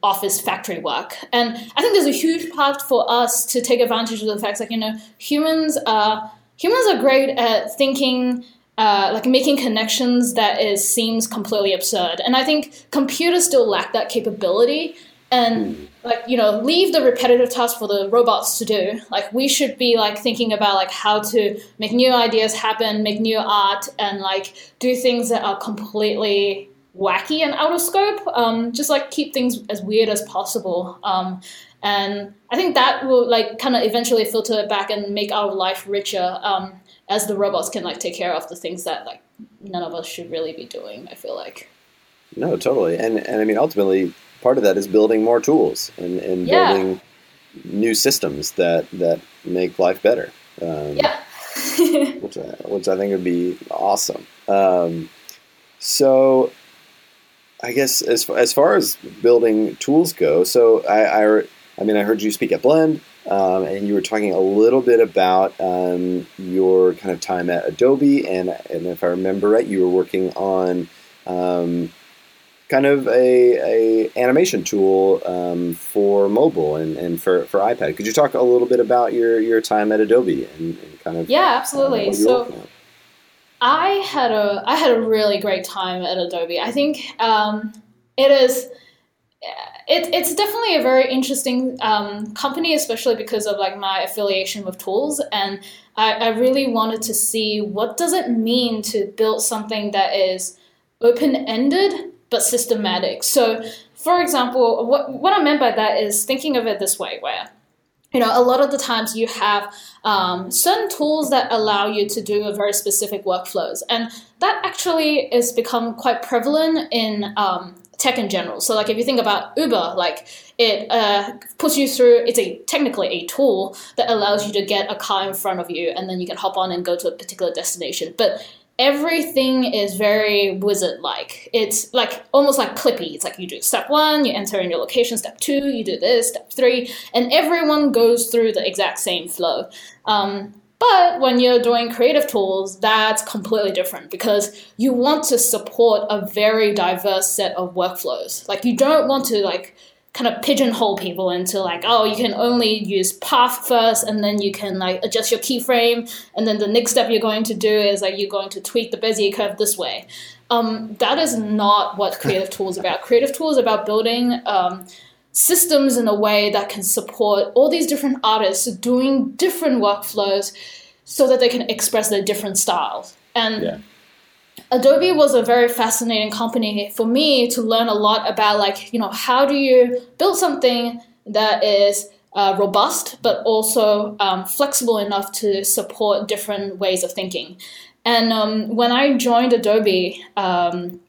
office factory work? And i think there's a huge part for us to take advantage of the fact like you know humans are humans are great at thinking uh, like making connections that is seems completely absurd. And i think computers still lack that capability. And like you know leave the repetitive tasks for the robots to do. Like we should be like thinking about like how to make new ideas happen make new art and like do things that are completely wacky and out of scope. Um, just like keep things as weird as possible. Um, and i think that will like kind of eventually filter back and make our life richer. Um, as the robots can like take care of the things that like none of us should really be doing i feel like No, totally. And and I mean ultimately part of that is building more tools and, and Yeah. building new systems that that make life better. Um, yeah which I, which I think would be awesome. Um, so, I guess as far, as far as building tools go, so I, I, I mean I heard you speak at Blend, um, and you were talking a little bit about um, your kind of time at Adobe, and and if I remember right, you were working on. Um, kind of a, a animation tool um, for mobile and, and for, for iPad. Could you talk a little bit about your, your time at Adobe and, and kind of yeah uh, absolutely so? I had a I had a really great time at Adobe. I think um, it is it, it's definitely a very interesting um, company, especially because of like my affiliation with tools, and I, I really wanted to see what does it mean to build something that is open ended but systematic. So, for example, what what I meant by that is thinking of it this way, where you know, a lot of the times you have um, certain tools that allow you to do a very specific workflows, and that actually has become quite prevalent in um, tech in general. So, like if you think about Uber, like it uh, puts you through. It's a technically a tool that allows you to get a car in front of you, and then you can hop on and go to a particular destination. But everything is very wizard like. It's like almost like Clippy. It's like you do step one, you enter in your location, step two, you do this, step three, and everyone goes through the exact same flow. Um, but when you're doing creative tools, that's completely different because you want to support a very diverse set of workflows. Like you don't want to like kind of pigeonhole people into like, oh, you can only use path first and then you can like adjust your keyframe and then the next step you're going to do is like you're going to tweak the Bezier curve this way. Um, that is not what Creative tools about. Creative tools about building um, systems in a way that can support all these different artists doing different workflows so that they can express their different styles. And Yeah. Adobe was a very fascinating company for me to learn a lot about like you know how do you build something that is uh, robust but also um, flexible enough to support different ways of thinking. And um, when I joined Adobe, um,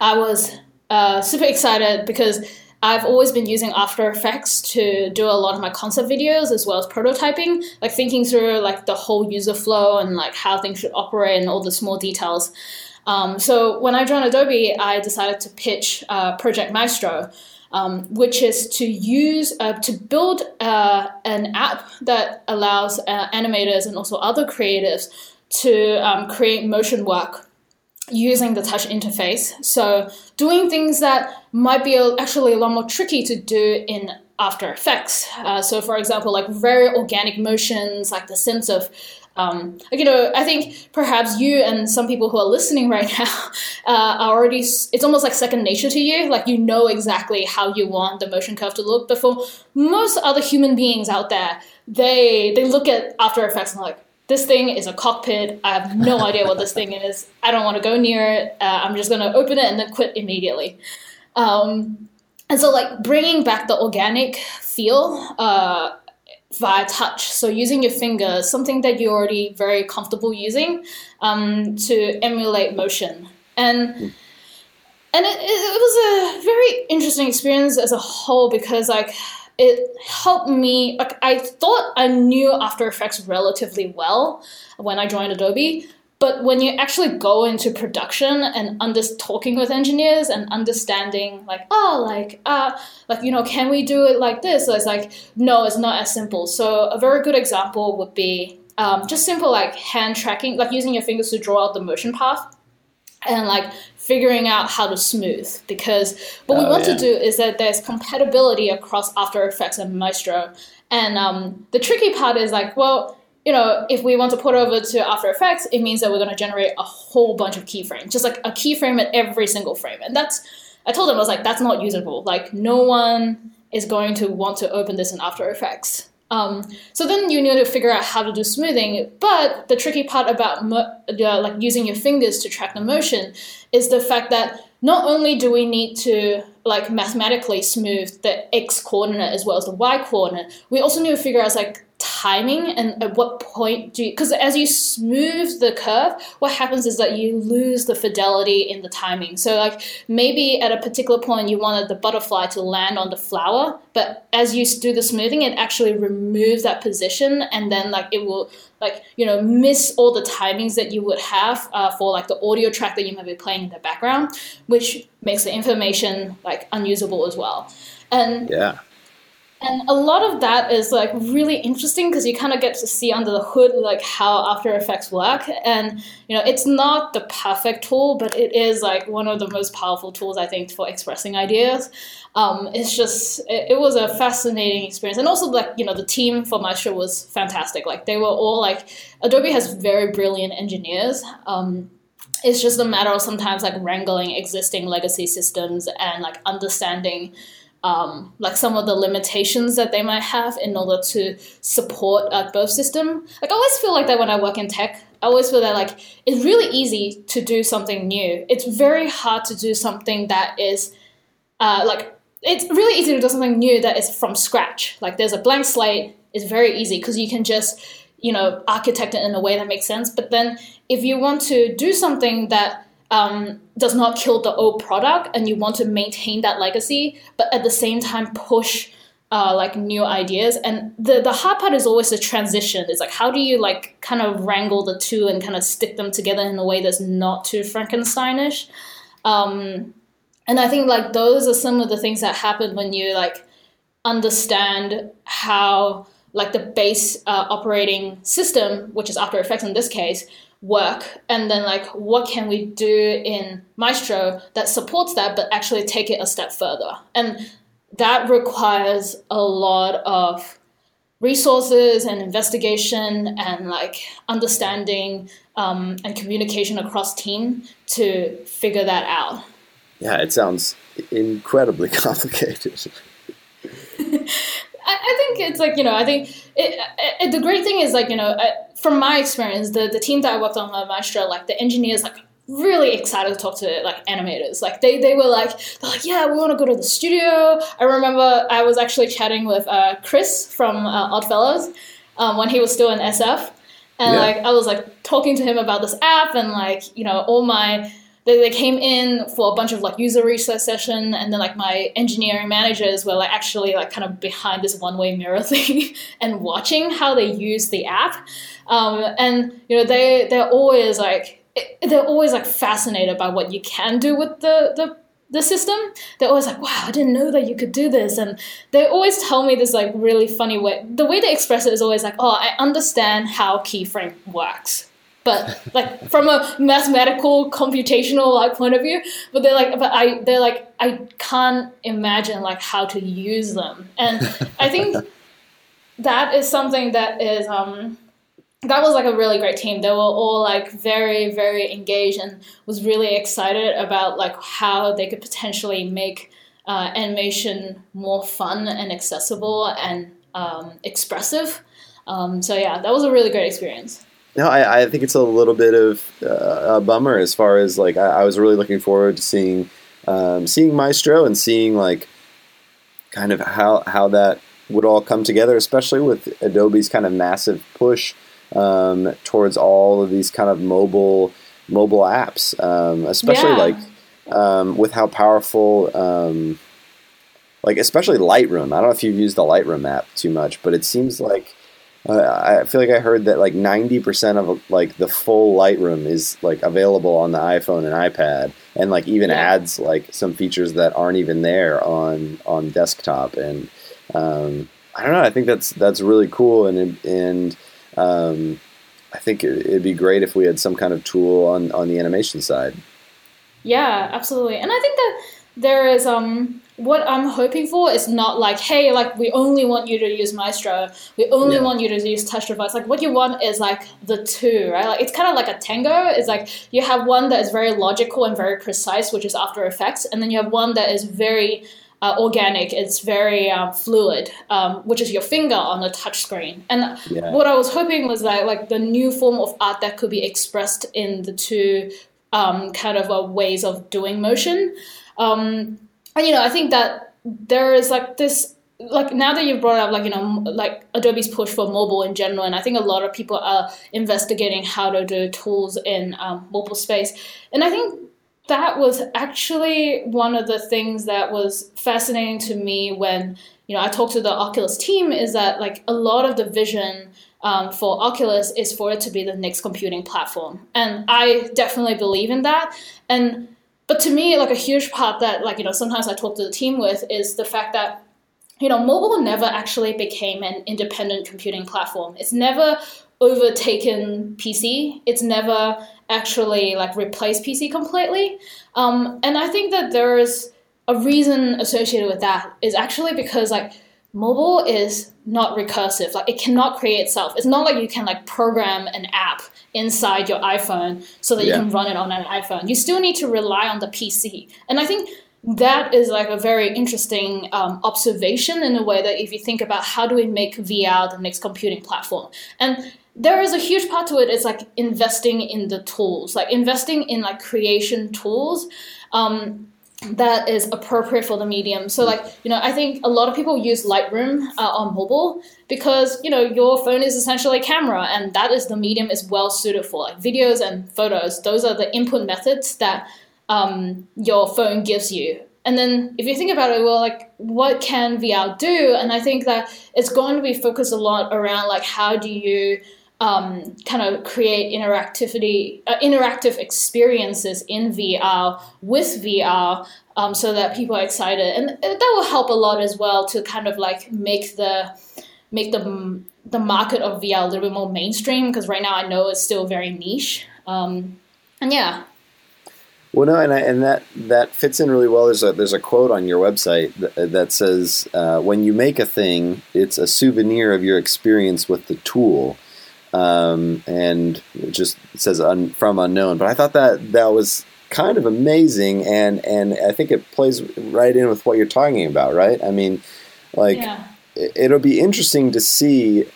I was uh, super excited because I've always been using After Effects to do a lot of my concept videos as well as prototyping, like thinking through like the whole user flow and like how things should operate and all the small details. Um, so when I joined Adobe, I decided to pitch uh, Project Maestro, um, which is to use uh, to build uh, an app that allows uh, animators and also other creatives to um, create motion work using the touch interface. So doing things that might be actually a lot more tricky to do in After Effects. Uh, so for example, like very organic motions, like the sense of um, you know, I think perhaps you and some people who are listening right now uh, are already, it's almost like second nature to you. Like, you know exactly how you want the motion curve to look. But for most other human beings out there, they, they look at After Effects and like, this thing is a cockpit. I have no idea what this thing is. I don't want to go near it. Uh, I'm just going to open it and then quit immediately. Um, and so, like, bringing back the organic feel uh, via touch. So, using your fingers, something that you're already very comfortable using um, to emulate motion. And and it, it was a very interesting experience as a whole because, like, it helped me i thought i knew after effects relatively well when i joined adobe but when you actually go into production and under talking with engineers and understanding like oh like uh like you know can we do it like this? So it's like no it's not as simple. So a very good example would be um, just simple like hand tracking like using your fingers to draw out the motion path and like figuring out how to smooth because what oh, we want yeah. to do is that there's compatibility across After Effects and Maestro. And um, the tricky part is like, well, you know, if we want to put over to After Effects, it means that we're going to generate a whole bunch of keyframes, just like a keyframe at every single frame. And that's, I told them, I was like, that's not usable. Like, no one is going to want to open this in After Effects. Um, so then you need to figure out how to do smoothing. But the tricky part about mo- uh, like using your fingers to track the motion is the fact that not only do we need to like mathematically smooth the x coordinate as well as the y coordinate, we also need to figure out like timing and at what point do you because as you smooth the curve what happens is that you lose the fidelity in the timing. So like maybe at a particular point you wanted the butterfly to land on the flower but as you do the smoothing it actually removes that position and then like it will like you know miss all the timings that you would have uh, for like the audio track that you might be playing in the background which makes the information like unusable as well. And yeah and a lot of that is like really interesting because you kind of get to see under the hood like how after effects work. And you know it's not the perfect tool but it is like one of the most powerful tools i think for expressing ideas. Um, it's just it, it was a fascinating experience. And also like you know the team for Maestro was fantastic. Like they were all like adobe has very brilliant engineers. Um, it's just a matter of sometimes like wrangling existing legacy systems and like understanding um, like some of the limitations that they might have in order to support uh, both system. Like I always feel like that when I work in tech. I always feel that like it's really easy to do something new. It's very hard to do something that is uh, like it's really easy to do something new that is from scratch. Like there's a blank slate. It's very easy because you can just you know architect it in a way that makes sense. But then if you want to do something that um, does not kill the old product and you want to maintain that legacy, but at the same time push uh, like new ideas. And the, the hard part is always the transition. It's like, how do you like kind of wrangle the two and kind of stick them together in a way that's not too Frankensteinish? Um, and I think like those are some of the things that happen when you like understand how like the base uh, operating system, which is After Effects in this case, work and then like what can we do in maestro that supports that but actually take it a step further? And that requires a lot of resources and investigation and like understanding um, and communication across team to figure that out. Yeah it sounds incredibly complicated I, think it's like you know I think it, it, the great thing is like you know from my experience the, the team that I worked on at Maestro like the engineers like really excited to talk to like animators. Like they, they were like, they're like, yeah, we want to go to the studio. I remember I was actually chatting with uh, Chris from uh, Oddfellows um, when he was still in SF, and yeah. like I was like talking to him about this app and like you know all my they, they came in for a bunch of like user research session and then like my engineering managers were like actually like kind of behind this one way mirror thing and watching how they use the app. Um, and you know they they're always like they're always like fascinated by what you can do with the the the system. They're always like wow i didn't know that you could do this. And they always tell me this like really funny way the way they express it is always like oh i understand how keyframe works but like from a mathematical computational like point of view but they're like but i they're like i can't imagine like how to use them and i think that is something that is um that was like a really great team. They were all like very, very engaged and was really excited about like how they could potentially make uh, animation more fun and accessible and um, expressive. Um, so yeah, that was a really great experience. No, I, I think it's a little bit of uh, a bummer as far as like I, I was really looking forward to seeing um, seeing Maestro and seeing like kind of how how that would all come together, especially with Adobe's kind of massive push um, towards all of these kind of mobile mobile apps, um, especially yeah. like um, with how powerful. Um, like especially Lightroom. I don't know if you've used the Lightroom app too much, but it seems like uh, I feel like I heard that like ninety percent of like the full Lightroom is like available on the iPhone and iPad, and like even yeah. adds like some features that aren't even there on on desktop. And um, I don't know. I think that's that's really cool, and and um, I think it, would be great if we had some kind of tool on, on the animation side. Yeah, absolutely. And I think that there is um what I'm hoping for is not like, hey, like we only want you to use Maestro, we only yeah. want you to use Touch Device. Like what you want is like the two, right? Like it's kind of like a tango. It's like you have one that is very logical and very precise, which is After Effects, and then you have one that is very uh, organic. It's very uh, fluid, um, which is your finger on the touch screen. And yeah. what I was hoping was that like the new form of art that could be expressed in the two um, kind of uh, ways of doing motion. Um, and you know, I think that there is like this like now that you've brought up like you know like adobe's push for mobile in general and i think a lot of people are investigating how to do tools in um, mobile space and i think that was actually one of the things that was fascinating to me when you know I talked to the Oculus team is that like a lot of the vision um, for Oculus is for it to be the next computing platform, and I definitely believe in that. And but to me, like a huge part that like you know sometimes I talk to the team with is the fact that you know mobile never actually became an independent computing platform. It's never overtaken PC. It's never actually like replaced PC completely. Um, and I think that there is a reason associated with that is actually because like mobile is not recursive. Like it cannot create itself. It's not like you can like program an app inside your iPhone so that yeah. you can run it on an iPhone. You still need to rely on the PC. And I think that is like a very interesting um, observation in a way that if you think about how do we make VR the next computing platform and there is a huge part to it it's like investing in the tools like investing in like creation tools um, that is appropriate for the medium. So like you know i think a lot of people use lightroom uh, on mobile because you know your phone is essentially a camera and that is the medium is well suited for like videos and photos. Those are the input methods that um, your phone gives you. And then if you think about it, well, like what can VR do? And I think that it's going to be focused a lot around like how do you um, kind of create interactivity, uh, interactive experiences in VR with VR, um, so that people are excited, and that will help a lot as well to kind of like make the make the the market of VR a little bit more mainstream. Because right now I know it's still very niche, um, and yeah. Well, no, and I, and that that fits in really well. There's a there's a quote on your website that, that says, uh, "When you make a thing, it's a souvenir of your experience with the tool." Um, and it just says un, from unknown. But I thought that that was kind of amazing, and and I think it plays right in with what you're talking about, right? I mean, like yeah. it, it'll be interesting to see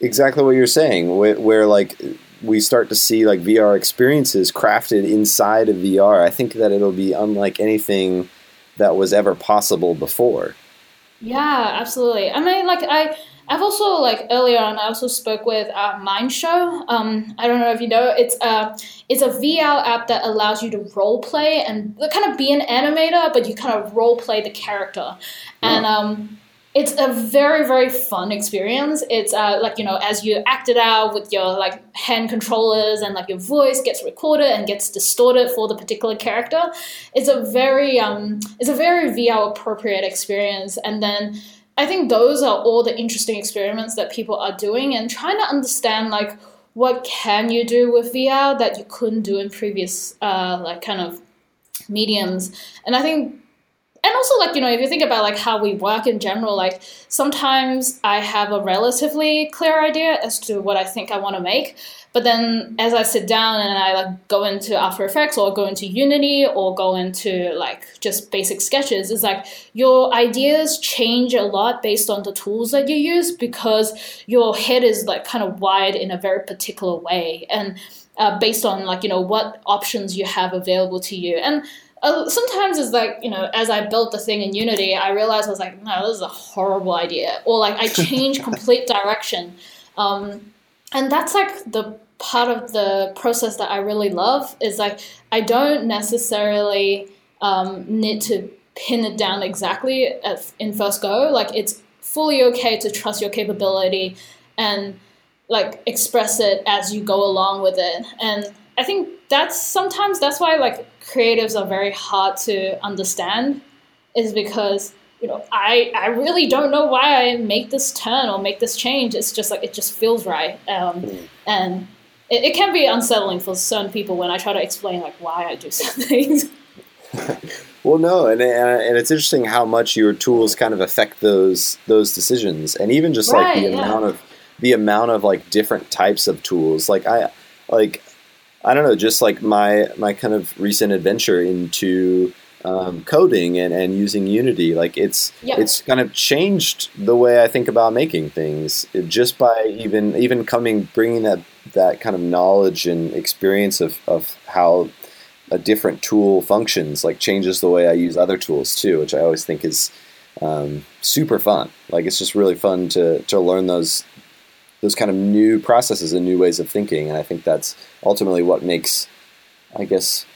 exactly what you're saying, where, where like we start to see like VR experiences crafted inside of VR, I think that it'll be unlike anything that was ever possible before. Yeah, absolutely. I mean, like I. I've also like earlier on. I also spoke with uh, Mindshow. Um, I don't know if you know. It's a uh, it's a VR app that allows you to role play and kind of be an animator, but you kind of role play the character. And um, it's a very very fun experience it's uh, like you know as you act it out with your like hand controllers and like your voice gets recorded and gets distorted for the particular character it's a very um it's a very vr appropriate experience and then i think those are all the interesting experiments that people are doing and trying to understand like what can you do with vr that you couldn't do in previous uh, like kind of mediums. And i think and also like you know if you think about like how we work in general like sometimes i have a relatively clear idea as to what i think i want to make. But then as i sit down and i like go into after effects or go into unity or go into like just basic sketches it's like your ideas change a lot based on the tools that you use because your head is like kind of wired in a very particular way and uh, based on like you know what options you have available to you. And uh, sometimes it's like you know as i built the thing in unity i realized i was like no this is a horrible idea. Or like i change complete direction. Um, and that's like the part of the process that i really love is like i don't necessarily um, need to pin it down exactly at, in first go. Like it's fully okay to trust your capability and like express it as you go along with it. And i think that's sometimes that's why like creatives are very hard to understand is because you know I, I really don't know why I make this turn or make this change. It's just like it just feels right, um, and it, it, can be unsettling for certain people when I try to explain like why I do certain things. well, no, and and it's interesting how much your tools kind of affect those those decisions, and even just right, like the yeah. amount of the amount of like different types of tools. Like I like I don't know, just like my my kind of recent adventure into um, coding and, and using Unity, like it's yeah. it's kind of changed the way I think about making things it, just by even even coming bringing that that kind of knowledge and experience of, of how a different tool functions like changes the way I use other tools too, which I always think is um, super fun. Like it's just really fun to to learn those those kind of new processes and new ways of thinking. And I think that's ultimately what makes, I guess,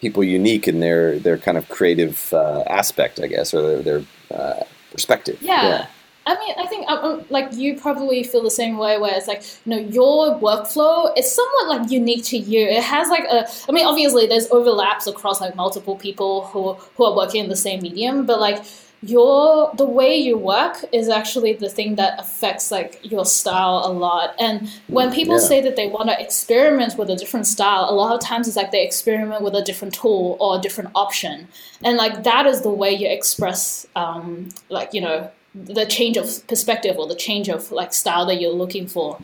people unique in their their kind of creative uh, aspect, I guess, or their, their uh, perspective. Yeah. yeah. I mean, I think um, like you probably feel the same way, where it's like you know your workflow is somewhat like unique to you. It has like a, I mean, obviously there's overlaps across like multiple people who who are working in the same medium, but like your the way you work is actually the thing that affects like your style a lot. And when people yeah. say that they want to experiment with a different style a lot of times it's like they experiment with a different tool or a different option. And like that is the way you express um, like you know the change of perspective or the change of like style that you're looking for.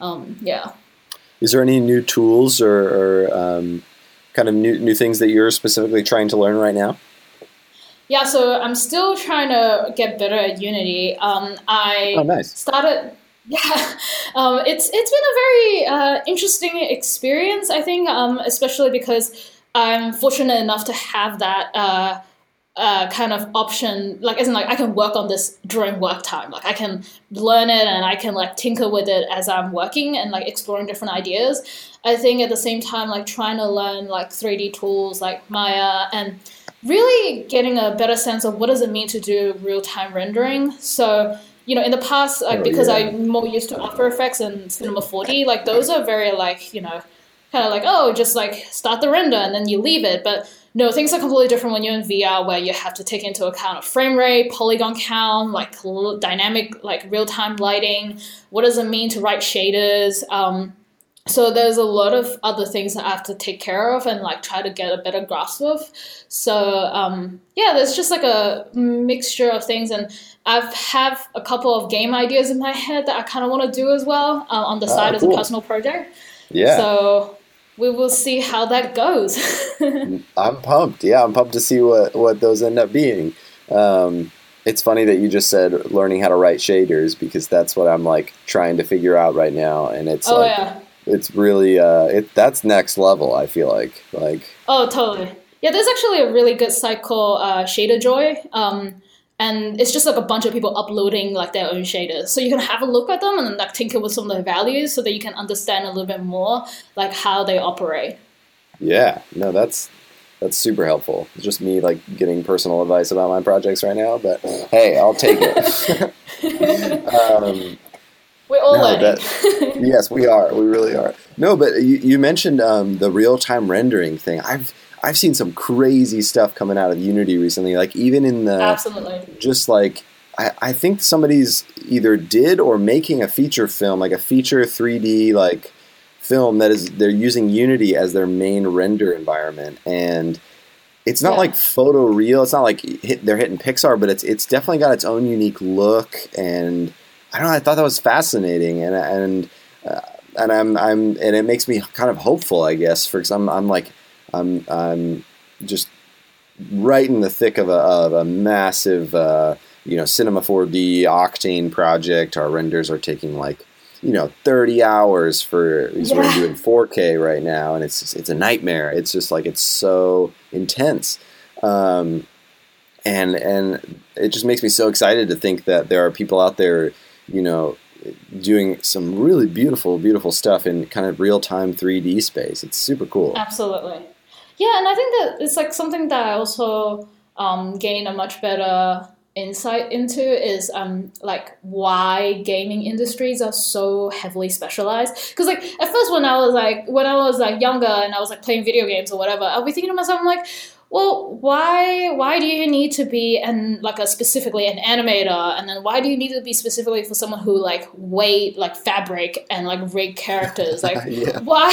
Um, yeah. Is there any new tools or, or um, kind of new, new things that you're specifically trying to learn right now yeah, so I'm still trying to get better at Unity. Um, I oh, nice. started. Yeah, um, it's it's been a very uh, interesting experience. I think, um, especially because I'm fortunate enough to have that. Uh, uh, kind of option like in like I can work on this during work time like I can learn it and I can like tinker with it as I'm working and like exploring different ideas I think at the same time like trying to learn like 3D tools like Maya and really getting a better sense of what does it mean to do real-time rendering so you know in the past like, oh, because yeah. i'm more used to after effects and cinema 4d like those are very like you know kind of like oh just like start the render and then you leave it but no things are completely different when you're in vr where you have to take into account a frame rate polygon count like dynamic like real-time lighting what does it mean to write shaders um, so there's a lot of other things that I have to take care of and like try to get a better grasp of. So um, yeah, there's just like a mixture of things, and I've have a couple of game ideas in my head that I kind of want to do as well uh, on the ah, side cool. as a personal project. Yeah. So we will see how that goes. I'm pumped. Yeah, I'm pumped to see what what those end up being. Um, it's funny that you just said learning how to write shaders because that's what I'm like trying to figure out right now, and it's oh, like. Yeah it's really uh, it that's next level. I feel like like oh totally yeah. There's actually a really good site called uh, Shadertoy. Um, and it's just like a bunch of people uploading like their own shaders so you can have a look at them and then like tinker with some of their values so that you can understand a little bit more like how they operate yeah no that's that's super helpful it's just me like getting personal advice about my projects right now but hey i'll take it um, we're all no, that, yes we are we really are no but you, you mentioned um, the real-time rendering thing i've I've seen some crazy stuff coming out of Unity recently. Like even in the absolutely just like I, I think somebody's either did or making a feature film, like a feature 3D like film that is they're using Unity as their main render environment and it's not yeah. like photo real. It's not like hit, they're hitting Pixar, but it's it's definitely got its own unique look. And I don't know. I thought that was fascinating, and and uh, and I'm I'm and it makes me kind of hopeful, I guess, for because I'm I'm like I'm I'm just right in the thick of a, of a massive uh, you know Cinema 4D Octane project. Our renders are taking like you know 30 hours for yeah. we're doing 4K right now, and it's it's a nightmare. It's just like it's so intense. Um, and and it just makes me so excited to think that there are people out there, you know, doing some really beautiful, beautiful stuff in kind of real time 3D space. It's super cool. Absolutely. Yeah, and I think that it's like something that I also um, gain a much better insight into is um like why gaming industries are so heavily specialized because like at first when i was like when i was like younger and i was like playing video games or whatever i'll be thinking to myself I'm like well why why do you need to be and like a specifically an animator? And then why do you need to be specifically for someone who like weight like fabric and like rig characters? Like yeah. why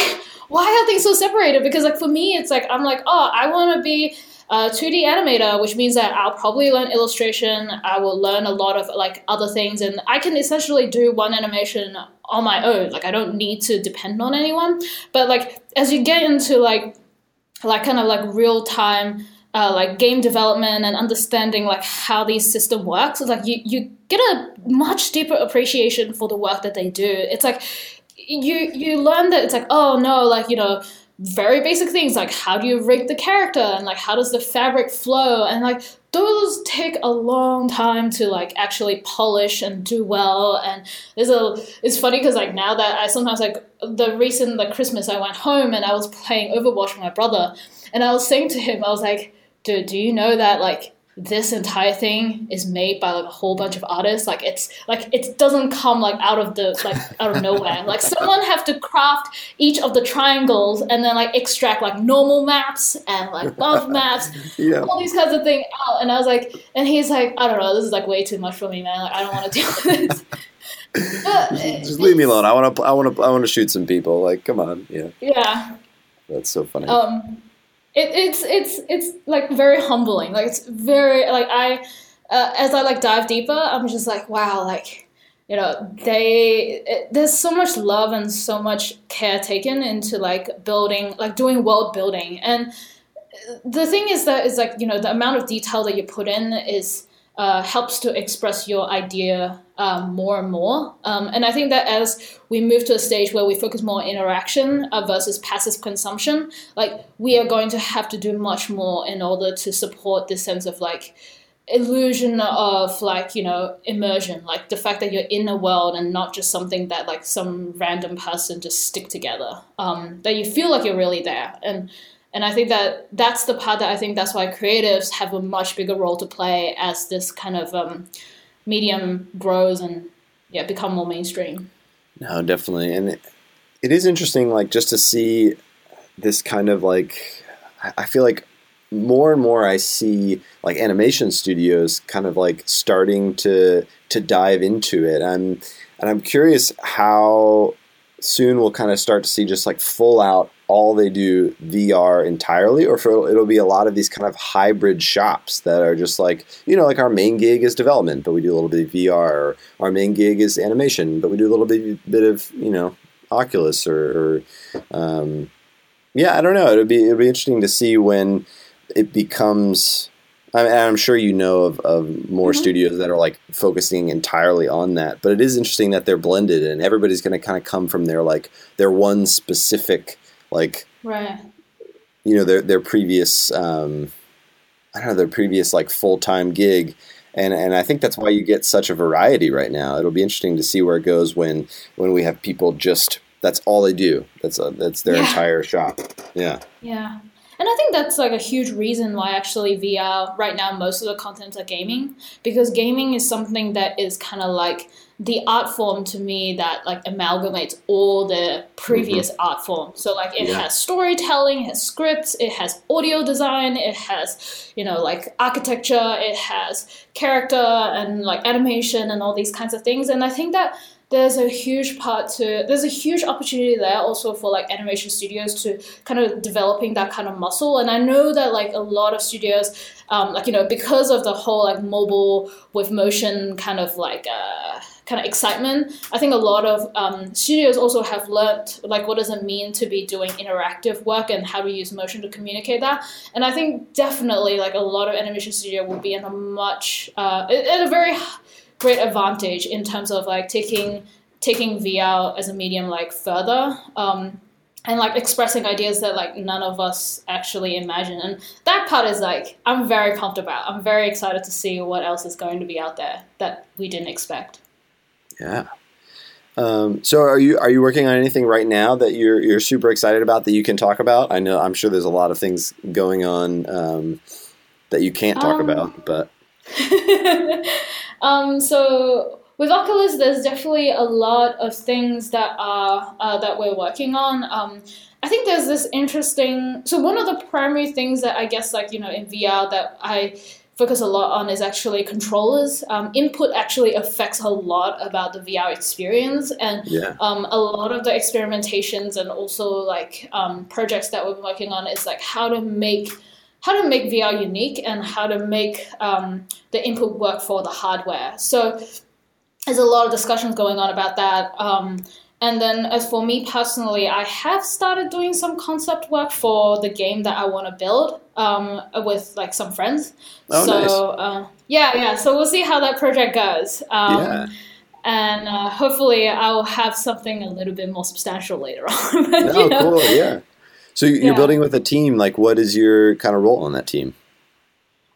why are things so separated? Because like for me it's like i'm like oh i want to be a 2d animator which means that i'll probably learn illustration. I will learn a lot of like other things. And i can essentially do one animation on my own. Like i don't need to depend on anyone. But like as you get into like like kind of like real time uh, like game development and understanding like how these system works. It's like you you get a much deeper appreciation for the work that they do. It's like you you learn that it's like oh no like you know very basic things like how do you rig the character and like how does the fabric flow? And like those take a long time to like actually polish and do well. And there's a it's funny because like now that i sometimes like the recent like christmas i went home and i was playing overwatch with my brother and i was saying to him i was like dude do you know that like this entire thing is made by like a whole bunch of artists like it's like it doesn't come like out of the like out of nowhere. Like someone have to craft each of the triangles and then like extract like normal maps and like buff maps. Yeah. all these kinds of things out. And i was like and he's like i don't know this is like way too much for me man. Like i don't want to deal with this. But just leave me alone. I want to i want to i want to shoot some people. Like come on. Yeah. Yeah. That's so funny. Um it, it's it's it's like very humbling. Like it's very like I uh, as I like dive deeper, I'm just like wow, like you know they it, there's so much love and so much care taken into like building like doing world building and the thing is that is like you know the amount of detail that you put in is uh, helps to express your idea um, more and more. Um, and I think that as we move to a stage where we focus more on interaction uh, versus passive consumption, like we are going to have to do much more in order to support this sense of like illusion of like you know immersion like the fact that you're in a world and not just something that like some random person just stick together um, that you feel like you're really there and and I think that that's the part that I think that's why creatives have a much bigger role to play as this kind of um, medium grows and yeah become more mainstream. No, definitely, and it, it is interesting, like just to see this kind of like I feel like more and more I see like animation studios kind of like starting to to dive into it. I'm and I'm curious how soon we'll kind of start to see just like full out all they do VR entirely, or for it'll be a lot of these kind of hybrid shops that are just like you know, like our main gig is development, but we do a little bit of VR. Our main gig is animation, but we do a little bit bit of you know Oculus or, or um, yeah, I don't know. It'll be it'll be interesting to see when it becomes I I'm sure you know of, of more mm-hmm. studios that are like focusing entirely on that, but it is interesting that they're blended and everybody's going to kind of come from their like their one specific like right you know their their previous um, I don't know their previous like full time gig and and I think that's why you get such a variety right now. It'll be interesting to see where it goes when when we have people just that's all they do. That's a, that's their yeah. entire shop. Yeah. Yeah. And I think that's like a huge reason why actually VR right now most of the content are gaming because gaming is something that is kind of like the art form to me that like amalgamates all the previous mm-hmm. art forms. So like it yeah. has storytelling, it has scripts, it has audio design, it has you know like architecture, it has character and like animation and all these kinds of things. And I think that there's a huge part to there's a huge opportunity there also for like animation studios to kind of developing that kind of muscle. And i know that like a lot of studios um, like you know because of the whole like mobile with motion kind of like uh, kind of excitement i think a lot of um, studios also have learned like what does it mean to be doing interactive work and how to use motion to communicate that. And i think definitely like a lot of animation studio will be in a much uh, in a very great advantage in terms of like taking taking VR as a medium like further. Um, and like expressing ideas that like none of us actually imagine. And that part is like i'm very pumped about. I'm very excited to see what else is going to be out there that we didn't expect. Yeah. Um, so are you are you working on anything right now that you're you're super excited about that you can talk about? I know i'm sure there's a lot of things going on um, that you can't talk um, about but Um, so with Oculus, there's definitely a lot of things that are uh, that we're working on. Um, I think there's this interesting. So one of the primary things that I guess like you know in VR that I focus a lot on is actually controllers. Um, input actually affects a lot about the VR experience, and yeah. um, a lot of the experimentations and also like um, projects that we're working on is like how to make how to make VR unique and how to make um, the input work for the hardware. So there's a lot of discussions going on about that. Um, and then, as for me personally, I have started doing some concept work for the game that I want to build um, with like some friends. Oh, so nice. uh, yeah, yeah. So we'll see how that project goes. Um, yeah. And uh, hopefully, I'll have something a little bit more substantial later on. but, oh, you know. cool! Yeah. So you're yeah. building with a team. Like, what is your kind of role on that team?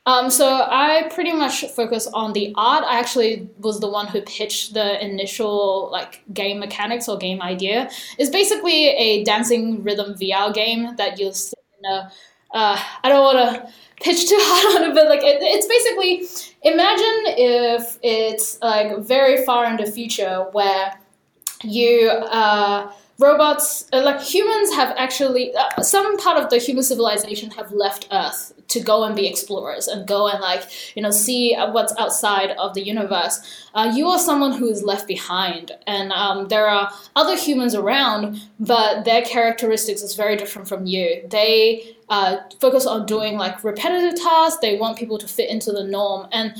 Um, so I pretty much focus on the art. I actually was the one who pitched the initial like game mechanics or game idea. It's basically a dancing rhythm VR game that you sit in a. Uh, I don't want to pitch too hard on it, but like it, it's basically imagine if it's like very far in the future where you. Uh, robots uh, like humans have actually uh, some part of the human civilization have left earth to go and be explorers and go and like you know see what's outside of the universe. Uh, you are someone who is left behind and um, there are other humans around but their characteristics is very different from you. They uh, focus on doing like repetitive tasks. They want people to fit into the norm and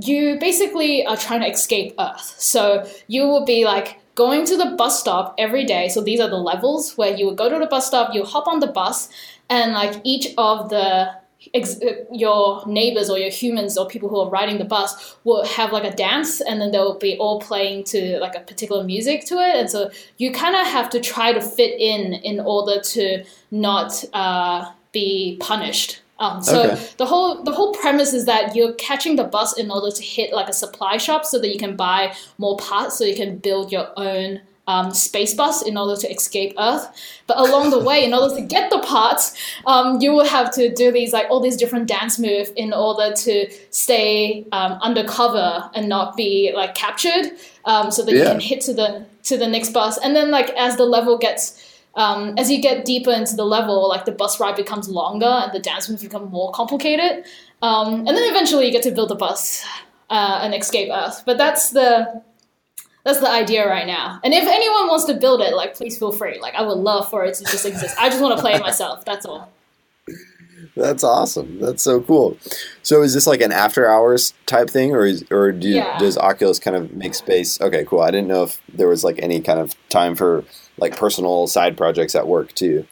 you basically are trying to escape earth. So you will be like going to the bus stop every day. So these are the levels where you would go to the bus stop, you hop on the bus, and like each of the ex- your neighbors or your humans or people who are riding the bus will have like a dance and then they'll be all playing to like a particular music to it and so you kind of have to try to fit in in order to not uh, be punished um, so okay. the whole the whole premise is that you're catching the bus in order to hit like a supply shop so that you can buy more parts so you can build your own um, space bus in order to escape Earth. But along the way, in order to get the parts, um, you will have to do these like all these different dance moves in order to stay um, undercover and not be like captured, um, so that yeah. you can hit to the to the next bus. And then like as the level gets um, as you get deeper into the level, like the bus ride becomes longer and the dance moves become more complicated. Um, and then eventually you get to build a bus uh, and escape Earth. But that's the that's the idea right now. And if anyone wants to build it, like please feel free. Like I would love for it to just exist. I just want to play it myself. That's all. That's awesome. That's so cool. So is this like an after hours type thing, or is, or do, yeah. does Oculus kind of make space? Okay, cool. I didn't know if there was like any kind of time for like personal side projects at work too.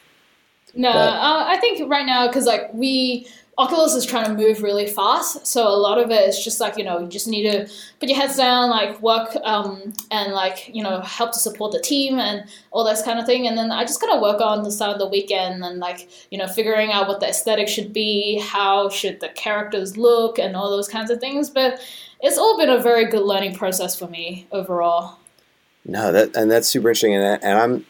No, uh, I think right now because like we Oculus is trying to move really fast, so a lot of it is just like you know you just need to put your heads down, like work um, and like you know help to support the team and all this kind of thing. And then I just kind of work on the side of the weekend and like you know figuring out what the aesthetic should be, how should the characters look, and all those kinds of things. But it's all been a very good learning process for me overall. No, that and that's super interesting, and, and I'm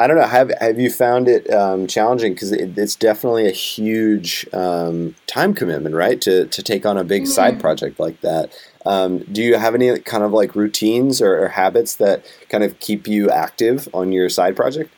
I don't know. Have Have you found it um, challenging? Because it, it's definitely a huge um, time commitment, right? To to take on a big mm. side project like that. Um, do you have any kind of like routines or, or, habits that kind of keep you active on your side project?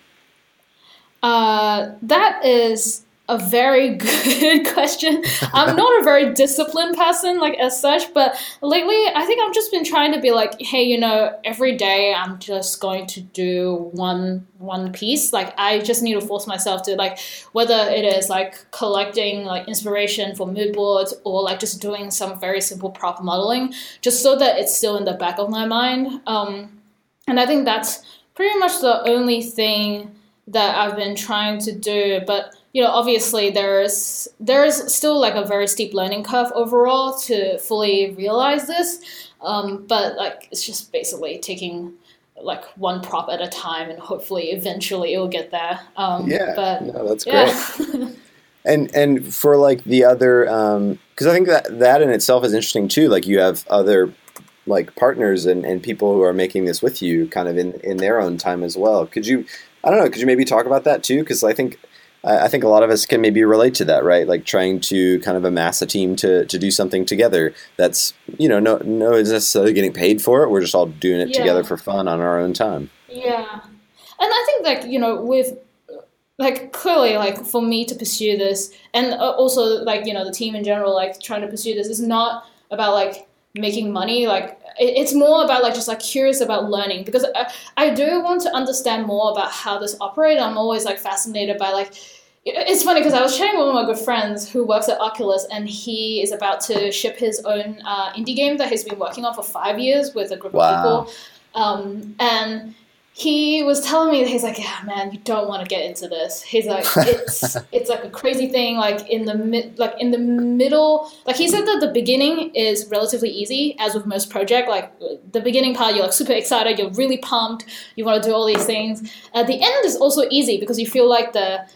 Uh, that is a very good question. I'm not a very disciplined person, like as such, but lately I think I've just been trying to be like, hey, you know, every day I'm just going to do one one piece. Like I just need to force myself to like whether it is like collecting like inspiration for mood boards or like just doing some very simple prop modeling, just so that it's still in the back of my mind. Um, and I think that's pretty much the only thing that I've been trying to do, but you know, obviously there's there's still like a very steep learning curve overall to fully realize this. Um, but like it's just basically taking like one prop at a time, and hopefully eventually it'll get there. Um, yeah, but no, that's great. Yeah. and and for like the other, because um, I think that that in itself is interesting too. Like you have other like partners and, and people who are making this with you, kind of in in their own time as well. Could you? I don't know. Could you maybe talk about that too? Because I think I think a lot of us can maybe relate to that, right? Like trying to kind of amass a team to, to do something together. That's you know no no is necessarily getting paid for it. We're just all doing it yeah. together for fun on our own time. Yeah, and I think like you know with like clearly like for me to pursue this and uh, also like you know the team in general like trying to pursue this is not about like making money like it's more about like just like curious about learning because I, I do want to understand more about how this operates i'm always like fascinated by like it's funny because I was chatting with one of my good friends who works at Oculus, and he is about to ship his own uh, indie game that he's been working on for five years with a group wow. of people. Um, and he was telling me he's like, yeah, man, you don't want to get into this. He's like, it's it's like a crazy thing. Like in the mid, like in the middle, like he said that the beginning is relatively easy, as with most project. Like the beginning part, you're like super excited, you're really pumped, you want to do all these things. At the end is also easy because you feel like the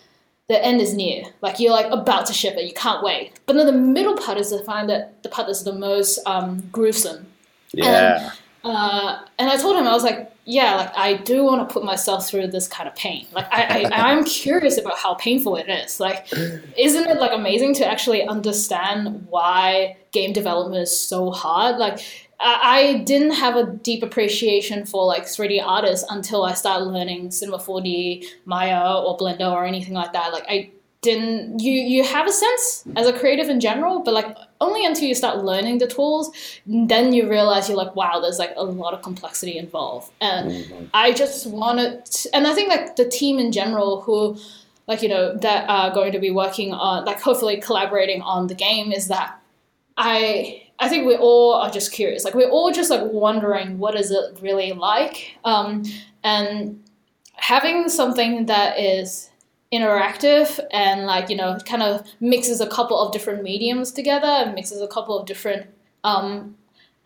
the end is near. Like you're like about to ship it, you can't wait. But then the middle part is to find that the part that's the most um, gruesome. Yeah. And, uh, and I told him I was like, yeah, like I do want to put myself through this kind of pain. Like I, I I'm curious about how painful it is. Like, isn't it like amazing to actually understand why game development is so hard? Like, I didn't have a deep appreciation for like 3D artists until I started learning Cinema 4D, Maya, or Blender, or anything like that. Like I didn't you you have a sense as a creative in general but like only until you start learning the tools then you realize you're like wow there's like a lot of complexity involved. And mm-hmm. i just wanted to, and i think like the team in general who like you know that are going to be working on like hopefully collaborating on the game is that i i think we all are just curious. Like we're all just like wondering what is it really like? Um and having something that is interactive and like you know kind of mixes a couple of different mediums together and mixes a couple of different um,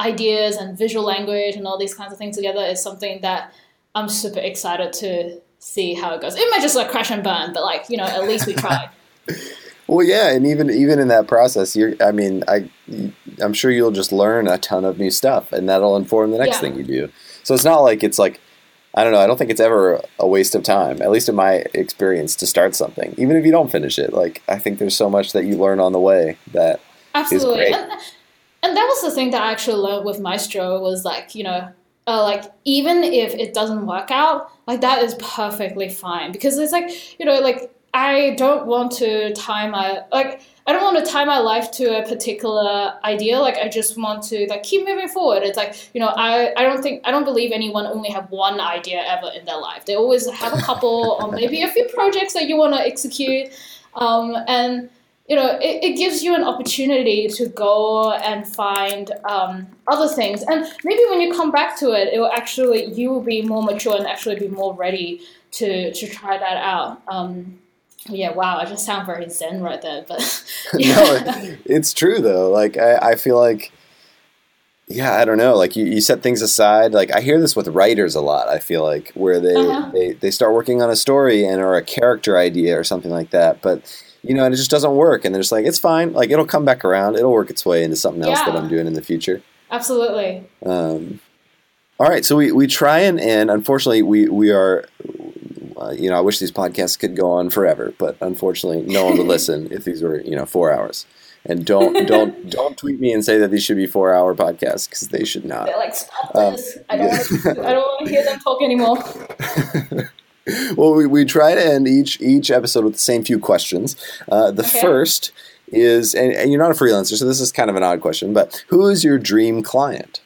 ideas and visual language and all these kinds of things together is something that I'm super excited to see how it goes. It might just like crash and burn, but like you know at least we tried. well, yeah, and even even in that process, you're I mean I I'm sure you'll just learn a ton of new stuff, and that'll inform the next yeah. thing you do. So it's not like it's like I don't know. I don't think it's ever a waste of time, at least in my experience, to start something, even if you don't finish it. Like I think there's so much that you learn on the way that absolutely. And, and, that was the thing that I actually learned with Maestro was like you know, uh, like even if it doesn't work out, like that is perfectly fine because it's like you know, like I don't want to tie my like I don't want to tie my life to a particular idea. Like I just want to like keep moving forward. It's like you know I, I don't think I don't believe anyone only have one idea ever in their life. They always have a couple or maybe a few projects that you want to execute, um, and you know it, it gives you an opportunity to go and find um, other things. And maybe when you come back to it, it will actually you will be more mature and actually be more ready to to try that out. Um, Yeah, wow, I just sound very zen right there, but no, yeah. it, it's true though. Like I, I feel like, yeah, I don't know. Like you, you set things aside. Like I hear this with writers a lot. I feel like where they, Uh-huh. they they start working on a story and or a character idea or something like that, but. You know, and it just doesn't work, and they're just like, it's fine. Like it'll come back around. It'll work its way into something else that I'm doing in the future. absolutely. Um, all right, so we, we try and end. Unfortunately, we we are, uh, you know, I wish these podcasts could go on forever, but unfortunately, no one would listen if these were you know four hours. And don't don't don't tweet me and say that these should be four hour podcasts because they should not. They're like, stop Um, this. I don't, yeah. want to, I don't want to hear them talk anymore. well, we, we try to end each each episode with the same few questions. Uh, the Okay. first is, and, and you're not a freelancer, so this is kind of an odd question, but who is your dream client?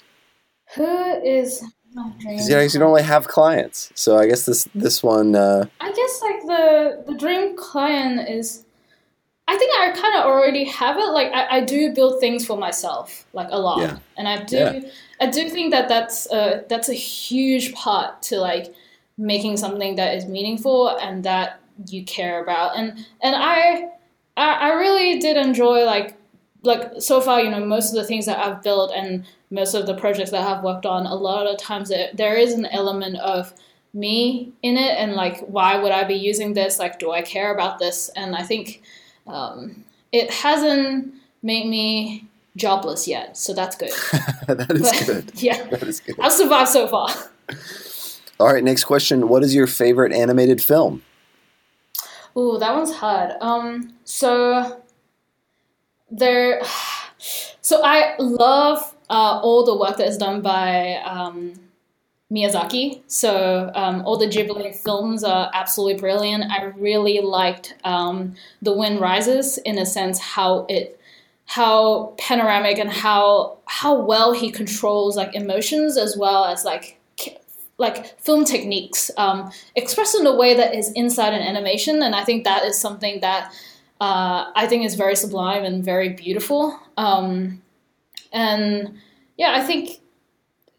Who is my dream? 'Cause, you, know, you don't really have clients, so I guess this this one. Uh, I guess like the the dream client is. I think I kind of already have it. Like I, I do build things for myself, like a lot, Yeah. and I do Yeah. I do think that that's a that's a huge part to like making something that is meaningful and that you care about. And and I I, I really did enjoy like like so far you know most of the things that I've built and most of the projects that I've worked on. A lot of times there, there is an element of me in it and like why would I be using this? Like do I care about this? And I think um, it hasn't made me jobless yet, so that's good. that is But- good. yeah, That is good. I've survived so far. All right, next question. What is your favorite animated film? Ooh, that one's hard. Um, so there, so I love uh, all the work that is done by um, Miyazaki. So um, all the Ghibli films are absolutely brilliant. I really liked um, The Wind Rises in a sense how it how panoramic and how how well he controls like emotions as well as like like film techniques um, expressed in a way that is inside an animation and i think that is something that uh, i think is very sublime and very beautiful um, and yeah i think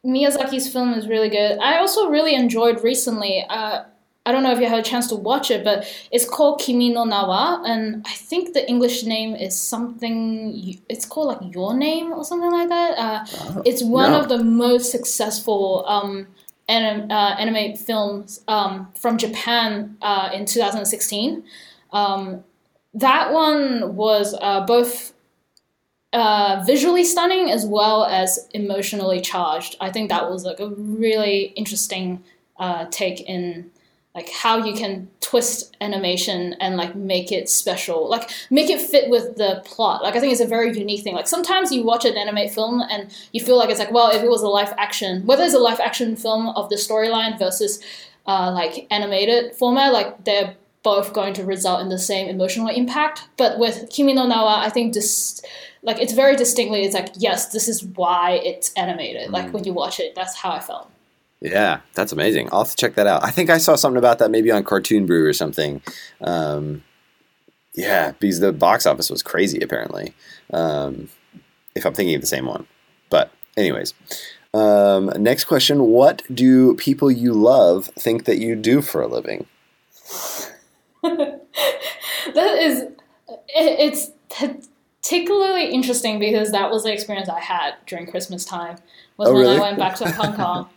miyazaki's film is really good i also really enjoyed recently uh, i don't know if you had a chance to watch it but it's called Kimi no Na wa and i think the english name is something it's called like your name or something like that uh, Oh, it's one no. of the most successful um, anim- uh, anime films um, from Japan uh, in 2016. Um, that one was uh, both uh, visually stunning as well as emotionally charged. I think that was like a really interesting uh, take in like how you can twist animation and like make it special like make it fit with the plot like i think it's a very unique thing like sometimes you watch an anime film and you feel like it's like well if it was a live action whether it's a live action film of the storyline versus uh, like animated format like they're both going to result in the same emotional impact but with Kimi no Na wa i think this like it's very distinctly it's like yes this is why it's animated like when you watch it that's how i felt Yeah, that's amazing. I'll have to check that out. I think I saw something about that maybe on Cartoon Brew or something. Um, yeah, because the box office was crazy apparently. Um, if I'm thinking of the same one. But anyways, um, next question: What do people you love think that you do for a living? that is it, it's particularly interesting because that was the experience I had during Christmas time was Oh, when really? I went back to Hong Kong.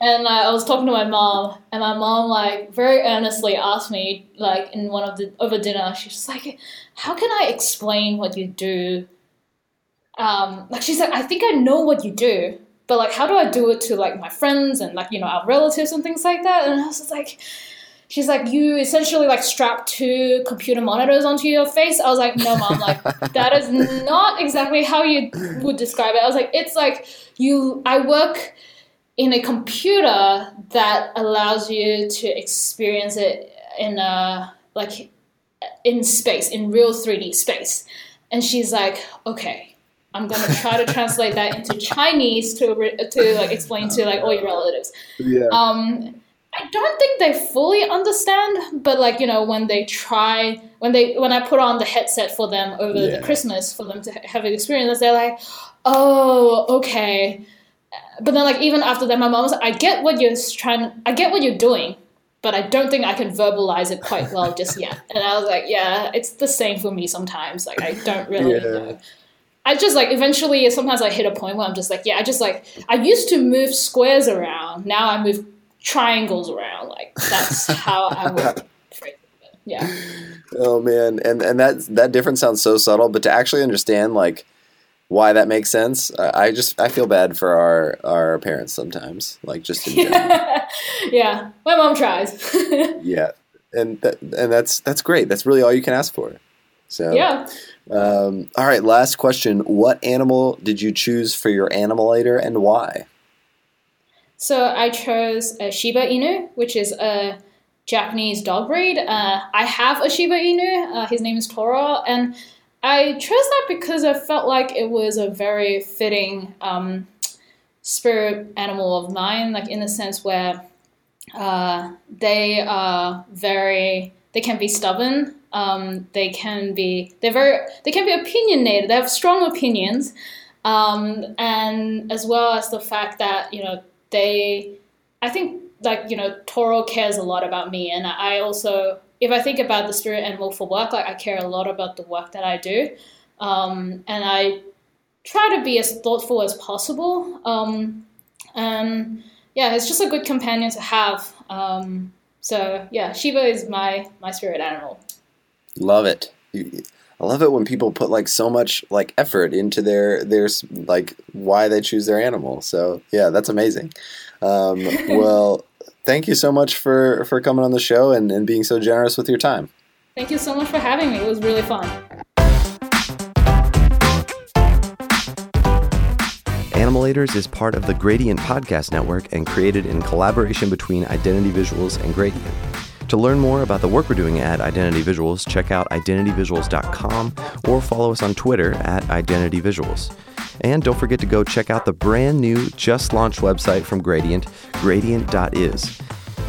And I was talking to my mom, and my mom like very earnestly asked me, like in one of the over dinner, she's like, "How can I explain what you do?" Um, like she's like, "I think I know what you do, but like, how do I do it to like my friends and like you know our relatives and things like that?" And I was just like, she's like, "You essentially like strap two computer monitors onto your face." I was like, "No, mom, like that is not exactly how you would describe it." I was like, "It's like you, I work." in a computer that allows you to experience it in a like in space in real 3d space and she's like okay i'm gonna try to translate that into chinese to to like explain to like all your relatives Yeah. um i don't think they fully understand but like you know when they try when they when i put on the headset for them over Yeah. the christmas for them to have an experience they're like oh okay but then like even after that my mom was like i get what you're trying i get what you're doing but I don't think I can verbalize it quite well just yet. And I was like, yeah, it's the same for me sometimes. Like I don't really yeah. know. I just like eventually sometimes I hit a point where I'm just like, yeah, I just like I used to move squares around. Now I move triangles around. Like that's how I would Yeah. Oh man. And and that that difference sounds so subtle, but to actually understand like why that makes sense. I just I feel bad for our our parents sometimes, like just in general. yeah, my mom tries. yeah, and that, and that's that's great. That's really all you can ask for. So yeah. Um, all right, last question. What animal did you choose for your animalator and why? So I chose a Shiba Inu, which is a Japanese dog breed. Uh, I have a Shiba Inu. Uh, his name is Toro, and I chose that because I felt like it was a very fitting um, spirit animal of mine, like in the sense where uh, they are very, they can be stubborn. Um, they can be, they're very, they can be opinionated. They have strong opinions, um, and as well as the fact that you know they, I think like you know Toro cares a lot about me, and I also if I think about the spirit animal for work, like I care a lot about the work that I do, um, and I try to be as thoughtful as possible. Um, and yeah, it's just a good companion to have. Um, so yeah, Shiba is my my spirit animal. Love it. I love it when people put like so much like effort into their their like why they choose their animal. So yeah, that's amazing. Um, well, thank you so much for for coming on the show and, and being so generous with your time. Thank you so much for having me. It was really fun. Animalators is part of the Gradient Podcast Network and created in collaboration between Identity Visuals and Gradient. To learn more about the work we're doing at Identity Visuals, check out identityvisuals.com or follow us on Twitter at Identity Visuals. And don't forget to go check out the brand new, just launched website from Gradient, gradient.is.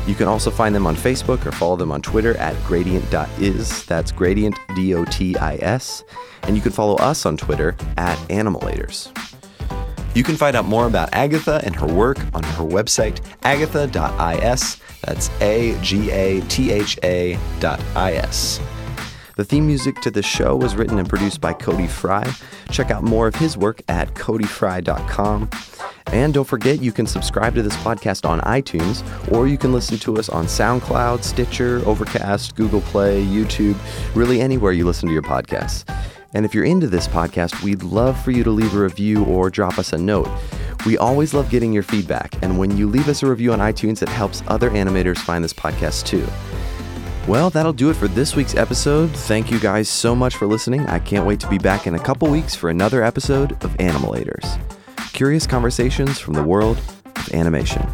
You can also find them on Facebook or follow them on Twitter at gradient.is. That's gradient, D O T I S. And you can follow us on Twitter at Animalators. You can find out more about Agatha and her work on her website, agatha.is. That's A G A T H A dot I S. The theme music to the show was written and produced by Cody Fry. Check out more of his work at codyfry.com. And don't forget, you can subscribe to this podcast on iTunes, or you can listen to us on SoundCloud, Stitcher, Overcast, Google Play, YouTube, really anywhere you listen to your podcasts. And if you're into this podcast, we'd love for you to leave a review or drop us a note. We always love getting your feedback, and when you leave us a review on iTunes, it helps other animators find this podcast too. Well, that'll do it for this week's episode. Thank you guys so much for listening. I can't wait to be back in a couple weeks for another episode of Animalators. Curious conversations from the world of animation.